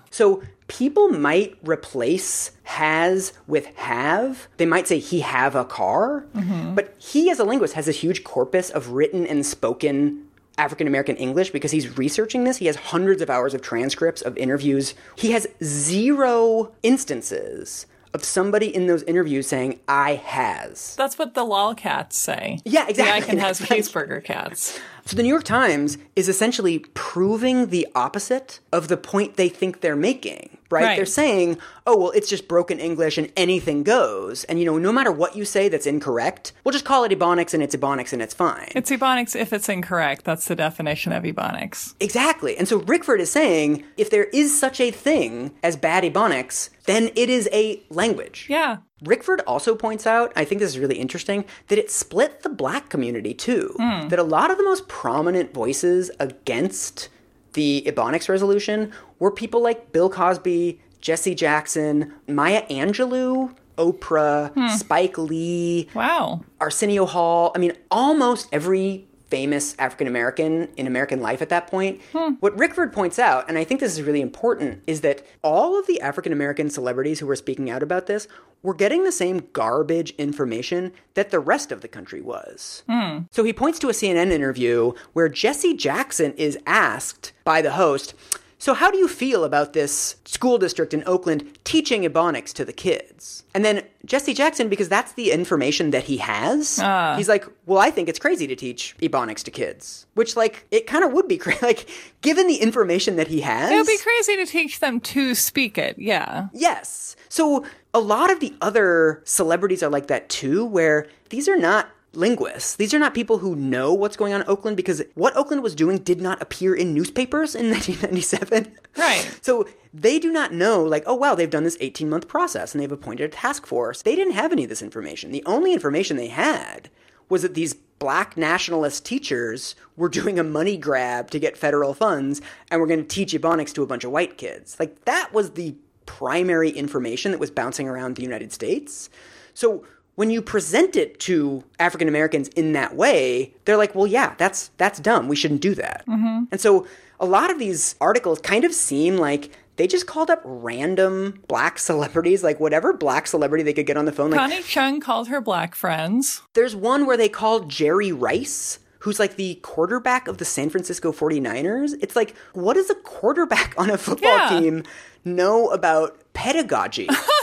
So, people might replace has with have. They might say he have a car, mm-hmm. but he, as a linguist, has a huge corpus of written and spoken African American English because he's researching this. He has hundreds of hours of transcripts of interviews. He has zero instances of somebody in those interviews saying, I has. That's what the lolcats say. Yeah, exactly. The [LAUGHS] can has cheeseburger cats. So the New York Times is essentially proving the opposite of the point they think they're making, right? Right. They're saying, oh, well, it's just broken English and anything goes. And, you know, no matter what you say that's incorrect, we'll just call it Ebonics and it's Ebonics and it's fine. It's Ebonics if it's incorrect. That's the definition of Ebonics. Exactly. And so Rickford is saying if there is such a thing as bad Ebonics, then it is a language. Yeah. Rickford also points out, I think this is really interesting, that it split the black community too. Hmm. That a lot of the most prominent voices against the Ebonics resolution were people like Bill Cosby, Jesse Jackson, Maya Angelou, Oprah, hmm. Spike Lee, Wow. Arsenio Hall. I mean, almost every famous African American in American life at that point. Hmm. What Rickford points out, and I think this is really important, is that all of the African American celebrities who were speaking out about this were getting the same garbage information that the rest of the country was. Hmm. So he points to a CNN interview where Jesse Jackson is asked by the host, so, how do you feel about this school district in Oakland teaching Ebonics to the kids? And then Jesse Jackson, because that's the information that he has, ah. he's like, Well, I think it's crazy to teach Ebonics to kids. Which, like, it kind of would be [LAUGHS] crazy. Like, given the information that he has. It would be crazy to teach them to speak it. Yeah. Yes. So a lot of the other celebrities are like that too, where these are not linguists. These are not people who know what's going on in Oakland because what Oakland was doing did not appear in newspapers in [LAUGHS] 1997. Right. So they do not know, like, oh, wow, they've done this 18 month process and they've appointed a task force. They didn't have any of this information. The only information they had was that these black nationalist teachers were doing a money grab to get federal funds and were going to teach Ebonics to a bunch of white kids. Like, that was the primary information that was bouncing around the United States. So when you present it to African Americans in that way, they're like, "Well, yeah, that's that's dumb. We shouldn't do that." Mm-hmm. And so a lot of these articles kind of seem like they just called up random black [LAUGHS] celebrities, like whatever black celebrity they could get on the phone. Like, Connie Chung called her black friends. there's one where they called Jerry Rice, who's like the quarterback of the San Francisco 49ers. It's like, what does a quarterback [LAUGHS] on a football Yeah. team know about pedagogy? [LAUGHS]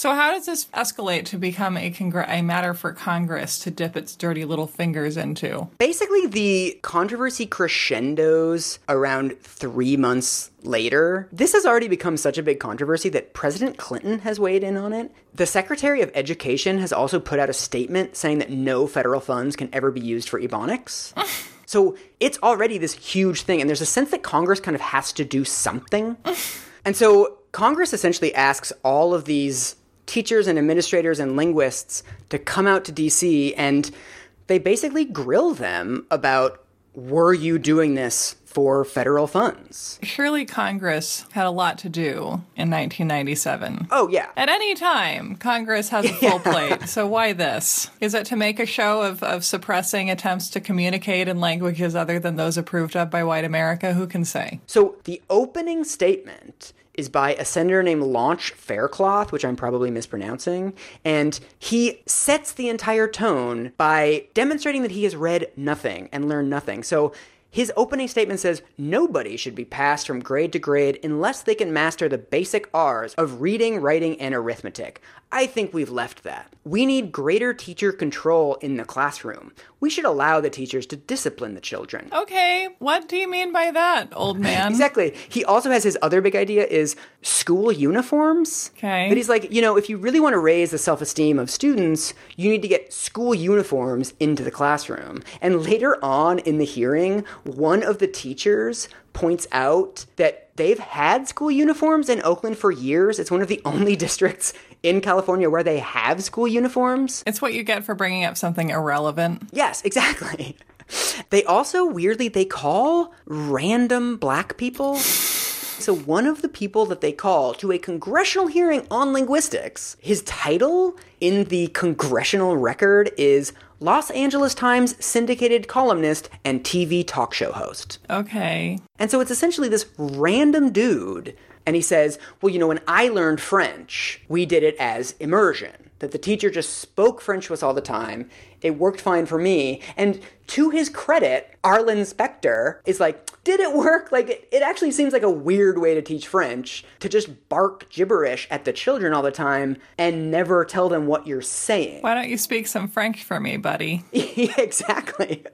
So how does this escalate to become a, congr- a matter for Congress to dip its dirty little fingers into? Basically, the controversy crescendos around three months later. This has already become such a big controversy that President Clinton has weighed in on it. The Secretary of Education has also put out a statement saying that no federal funds can ever be used for Ebonics. [LAUGHS] So it's already this huge thing, and there's a sense that Congress kind of has to do something. [LAUGHS] and so Congress essentially asks all of these teachers and administrators and linguists to come out to DC and they basically grill them about were you doing this for federal funds? Surely Congress had a lot to do in 1997. Oh, yeah. At any time, Congress has a full [LAUGHS] plate. So why this? Is it to make a show of, of suppressing attempts to communicate in languages other than those approved of by white America? Who can say? So the opening statement is by a senator named Lauch Faircloth, which I'm probably mispronouncing. And he sets the entire tone by demonstrating that he has read nothing and learned nothing. So his opening statement says nobody should be passed from grade to grade unless they can master the basic R's of reading, writing, and arithmetic. I think we've left that. We need greater teacher control in the classroom. We should allow the teachers to discipline the children. Okay, what do you mean by that, old [LAUGHS] man? Exactly. He also has his other big idea is school uniforms. Okay. But he's like, you know, if you really want to raise the self-esteem of students, you need to get school uniforms into the classroom. And later on in the hearing, one of the teachers points out that they've had school uniforms in Oakland for years. It's one of the [LAUGHS] only districts in California where they have school uniforms. It's what you get for bringing up something irrelevant. Yes, [LAUGHS] exactly. They also weirdly they call random black people. So one of the people that they call to a congressional hearing on linguistics, his title in the congressional record is Los Angeles Times syndicated columnist and TV talk show host. Okay. And so it's essentially this random dude. And he says, Well, you know, when I learned French, we did it as immersion. That the teacher just spoke French to us all the time. It worked fine for me. And to his credit, Arlen Specter is like, Did it work? Like, it, it actually seems like a weird way to teach French to just bark gibberish at the children all the time and never tell them what you're saying. Why don't you speak some French for me, buddy? [LAUGHS] yeah, exactly.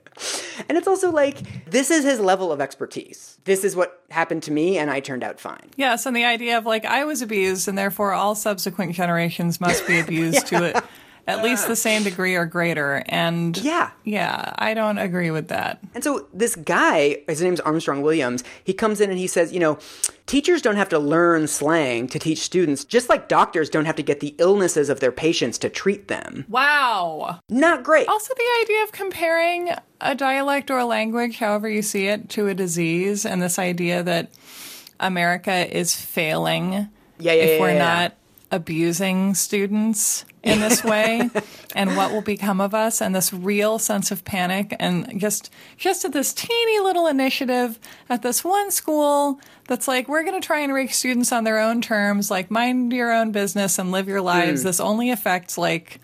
And it's also like, this is his level of expertise. This is what happened to me, and I turned out fine. Yes, and the idea of like I was abused, and therefore all subsequent generations must be [LAUGHS] abused to it at least the same degree or greater. And Yeah. yeah, I don't agree with that. And so this guy, his name's Armstrong Williams, he comes in and he says, you know, teachers don't have to learn slang to teach students, just like doctors don't have to get the illnesses of their patients to treat them. Wow. Not great. Also, the idea of comparing a dialect or a language, however you see it, to a disease, and this idea that America is failing Yeah, yeah, if yeah, we're yeah, not abusing students in this [LAUGHS] way and what will become of us and this real sense of panic and just just at this teeny little initiative at this one school that's like we're going to try and reach students on their own terms like mind your own business and live your lives Hmm. this only affects like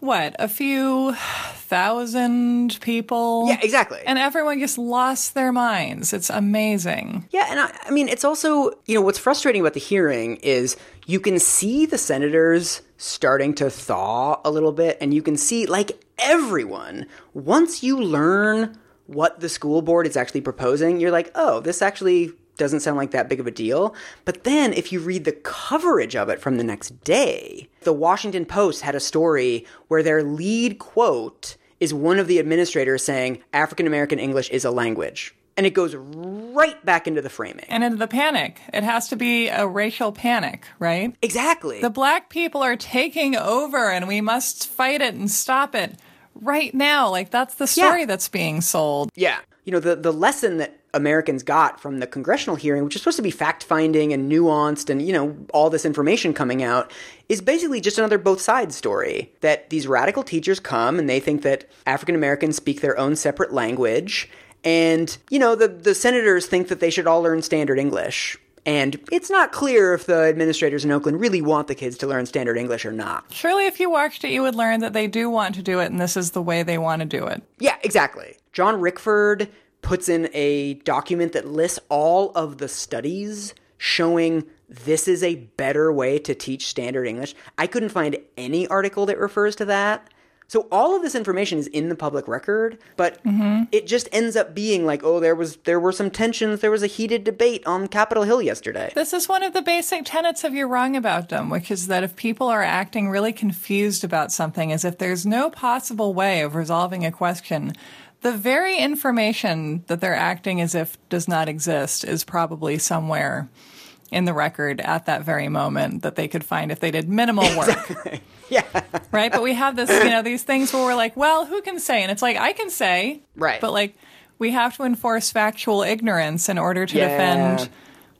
what a few thousand people? Yeah, exactly. and everyone just lost their minds. It's amazing. Yeah, and I, I mean, it's also, you know, what's frustrating about the hearing is you can see the senators starting to thaw a little bit, and you can see, like everyone, once you learn what the school board is actually proposing, you're like, oh, this actually doesn't sound like that big of a deal. But then if you read the coverage of it from the next day, the Washington Post had a story where their lead quote is one of the administrators saying African American English is a language. And it goes right back into the framing. and into the panic it has to be a racial panic right Exactly. The black people are taking over and we must fight it and stop it right now. Like that's the story Yeah. that's being sold. yeah. You know, the, the lesson that Americans got from the congressional hearing, which is supposed to be fact finding and nuanced and, you know, all this information coming out, is basically just another both sides story. That these radical teachers come and they think that African Americans speak their own separate language. And, you know, the, the senators think that they should all learn standard English. And it's not clear if the administrators in Oakland really want the kids to learn standard English or not. Surely if you watched it, you would learn that they do want to do it and this is the way they want to do it. Yeah, exactly. John Rickford puts in a document that lists all of the studies showing this is a better way to teach standard English. I couldn't find any article that refers to that. So all of this information is in the public record, but mm-hmm. it just ends up being like, oh, there was there were some tensions, there was a heated debate on Capitol Hill yesterday. This is one of the basic tenets of You're Wrong About Them, which is that if people are acting really confused about something, as if there's no possible way of resolving a question, the very information that they're acting as if does not exist is probably somewhere in the record at that very moment that they could find if they did minimal work. [LAUGHS] yeah. right? But we have this, you know, these things where we're like, well, who can say? And it's like, I can say. Right. But like, we have to enforce factual ignorance in order to Yeah. defend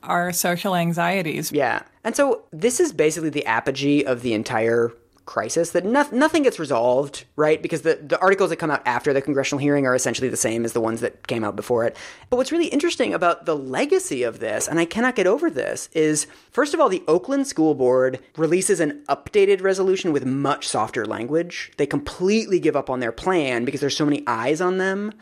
our social anxieties. Yeah. And so this is basically the apogee of the entire crisis that no- nothing gets resolved, right? Because the, the articles that come out after the congressional hearing are essentially the same as the ones that came out before it. But what's really interesting about the legacy of this, and I cannot get over this, is first of all, the Oakland School Board releases an updated resolution with much softer language. They completely give up on their plan because there's so many eyes on them.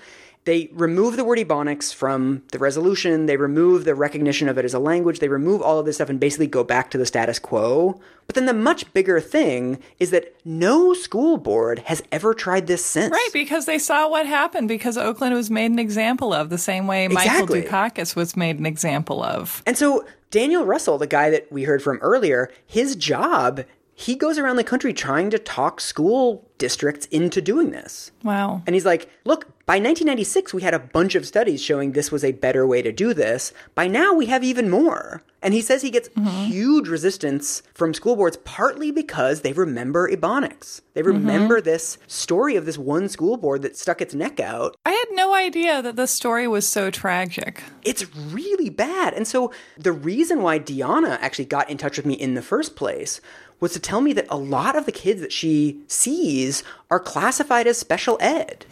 They remove the word Ebonics from the resolution. They remove the recognition of it as a language. They remove all of this stuff and basically go back to the status quo. But then the much bigger thing is that no school board has ever tried this since. Right, because they saw what happened because Oakland was made an example of the same way Exactly. Michael Dukakis was made an example of. And so Daniel Russell, the guy that we heard from earlier, his job, he goes around the country trying to talk school districts into doing this. Wow. And he's like, look, by 1996, we had a bunch of studies showing this was a better way to do this. By now, we have even more. And he says he gets mm-hmm. huge resistance from school boards, partly because they remember Ebonics. They mm-hmm. remember this story of this one school board that stuck its neck out. I had no idea that this story was so tragic. It's really bad. And so the reason why Deanna actually got in touch with me in the first place was to tell me that a lot of the kids that she sees are classified as special ed.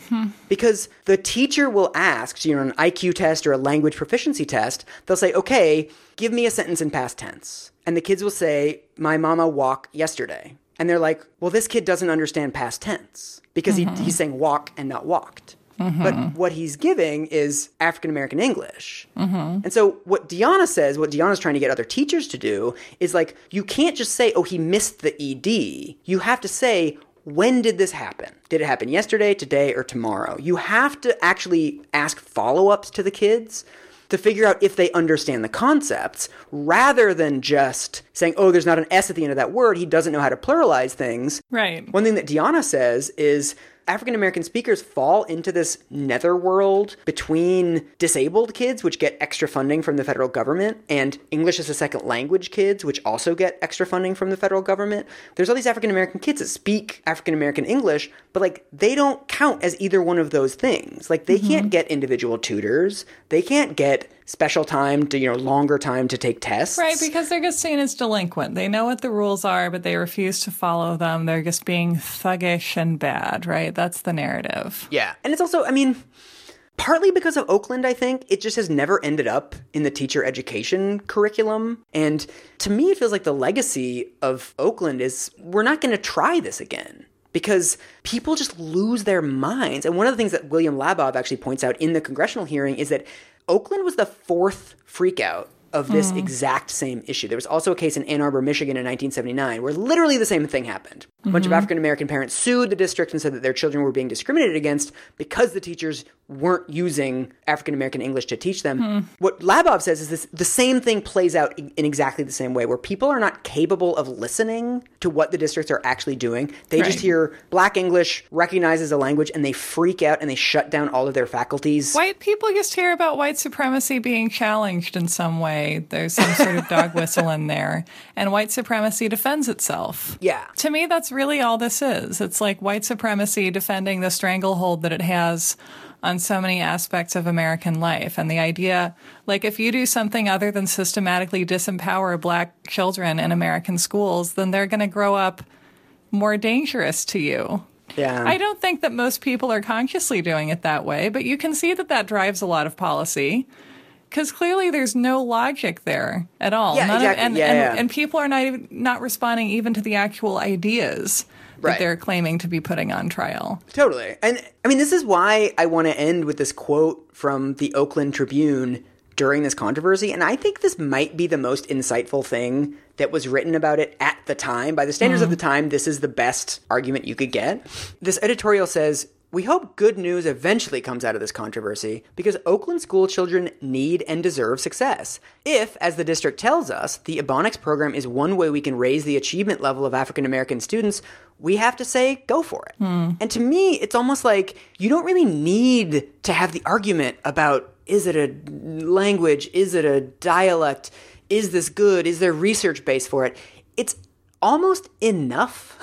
Because the teacher will ask, so, you know, an IQ test or a language proficiency test, they'll say, okay, give me a sentence in past tense. And the kids will say, my mama walk yesterday. And they're like, well, this kid doesn't understand past tense because he, mm-hmm. he's saying walk and not walked. But what he's giving is African American English. And so, what Deanna says, what Deanna's trying to get other teachers to do is like, you can't just say, oh, he missed the ED. You have to say, when did this happen? Did it happen yesterday, today, or tomorrow? You have to actually ask follow ups to the kids to figure out if they understand the concepts rather than just saying, oh, there's not an S at the end of that word. He doesn't know how to pluralize things. Right. One thing that Deanna says is African American speakers fall into this netherworld between disabled kids, which get extra funding from the federal government, and English as a second language kids, which also get extra funding from the federal government. There's all these African American kids that speak African American English, but like they don't count as either one of those things. Like they can't mm-hmm. get individual tutors, they can't get special time to, you know, longer time to take tests. Right, because they're just seen as delinquent. They know what the rules are, but they refuse to follow them. They're just being thuggish and bad, right? That's the narrative. Yeah. And it's also, I mean, partly because of Oakland, I think, it just has never ended up in the teacher education curriculum. And to me, it feels like the legacy of Oakland is we're not going to try this again. Because people just lose their minds. And one of the things that William Labov actually points out in the congressional hearing is that Oakland was the fourth freakout of this hmm. exact same issue. There was also a case in Ann Arbor, Michigan in 1979 where literally the same thing happened. A bunch of mm-hmm. African American parents sued the district and said that their children were being discriminated against because the teachers weren't using African American English to teach them. Hmm. What Labov says is this the same thing plays out in in exactly the same way where people are not capable of listening to what the districts are actually doing. They just hear black English recognizes a language and they freak out and they shut down all of their faculties. White people just hear about white supremacy being challenged in some way. There's some sort of dog [LAUGHS] whistle in there, and white supremacy defends itself. Yeah. To me, that's really all this is. It's like white supremacy defending the stranglehold that it has on so many aspects of American life. And the idea, like, if you do something other than systematically disempower black children in American schools, then they're going to grow up more dangerous to you. Yeah. I don't think that most people are consciously doing it that way, but you can see that that drives a lot of policy. Because clearly, there's no logic there at all. Yeah, None exactly. Of, and, Yeah, and, yeah. and people are not even not responding even to the actual ideas Right. that they're claiming to be putting on trial. Totally. And I mean, this is why I want to end with this quote from the Oakland Tribune during this controversy. And I think this might be the most insightful thing that was written about it at the time. By the standards of mm-hmm. the time, this is the best argument you could get. This editorial says, we hope good news eventually comes out of this controversy because Oakland school children need and deserve success. If, as the district tells us, the Ebonics program is one way we can raise the achievement level of African American students, we have to say, go for it. Hmm. And to me, it's almost like you don't really need to have the argument about is it a language? Is it a dialect? Is this good? Is there research base for it? It's almost enough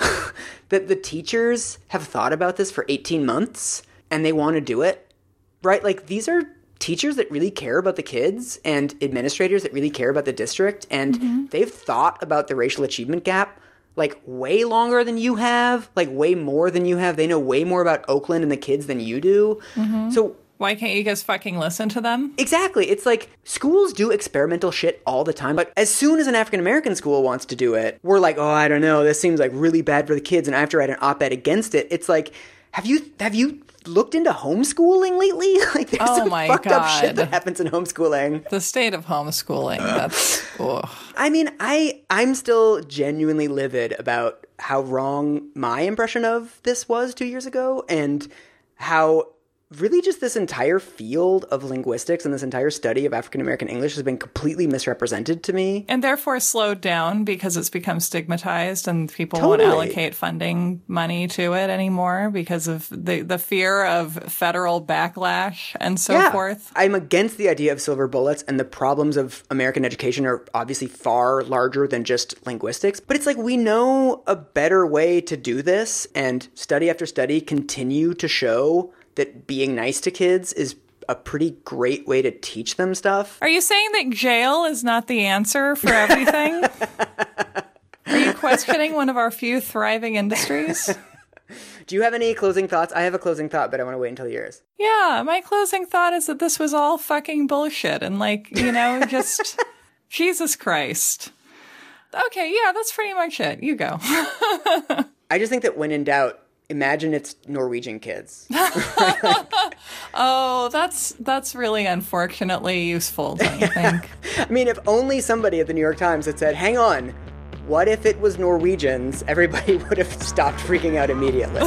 [LAUGHS] that the teachers have thought about this for 18 months and they want to do it. Right? Like these are teachers that really care about the kids and administrators that really care about the district and mm-hmm. they've thought about the racial achievement gap like way longer than you have, like way more than you have. They know way more about Oakland and the kids than you do. Mm-hmm. So Why can't you just fucking listen to them? Exactly. It's like schools do experimental shit all the time, but as soon as an African American school wants to do it, we're like, "Oh, I don't know. This seems like really bad for the kids." And I have to write an op-ed against it. It's like, have you have you looked into homeschooling lately? [LAUGHS] like, there's Oh some my fucked up shit that happens in homeschooling. The state of homeschooling. That's [SIGHS] ugh. I mean, I I'm still genuinely livid about how wrong my impression of this was two years ago, and how really just this entire field of linguistics and this entire study of African American English has been completely misrepresented to me. and therefore slowed down because it's become stigmatized and people won't allocate funding money to it anymore because of the the fear of federal backlash and so forth. I'm against the idea of silver bullets, and the problems of American education are obviously far larger than just linguistics. But it's like we know a better way to do this, and study after study continue to show that being nice to kids is a pretty great way to teach them stuff. Are you saying that jail is not the answer for everything? [LAUGHS] Are you questioning one of our few thriving industries? [LAUGHS] Do you have any closing thoughts? I have a closing thought, but I want to wait until yours. Yeah, my closing thought is that this was all fucking bullshit and like, you know, [LAUGHS] just Jesus Christ. Okay, yeah, that's pretty much it. You go. I just think that when in doubt, imagine it's Norwegian kids. [LAUGHS] Oh, that's that's really unfortunately useful, don't you think? [LAUGHS] I mean, if only somebody at the New York Times had said, hang on, what if it was Norwegians? Everybody [LAUGHS] would have stopped freaking out immediately.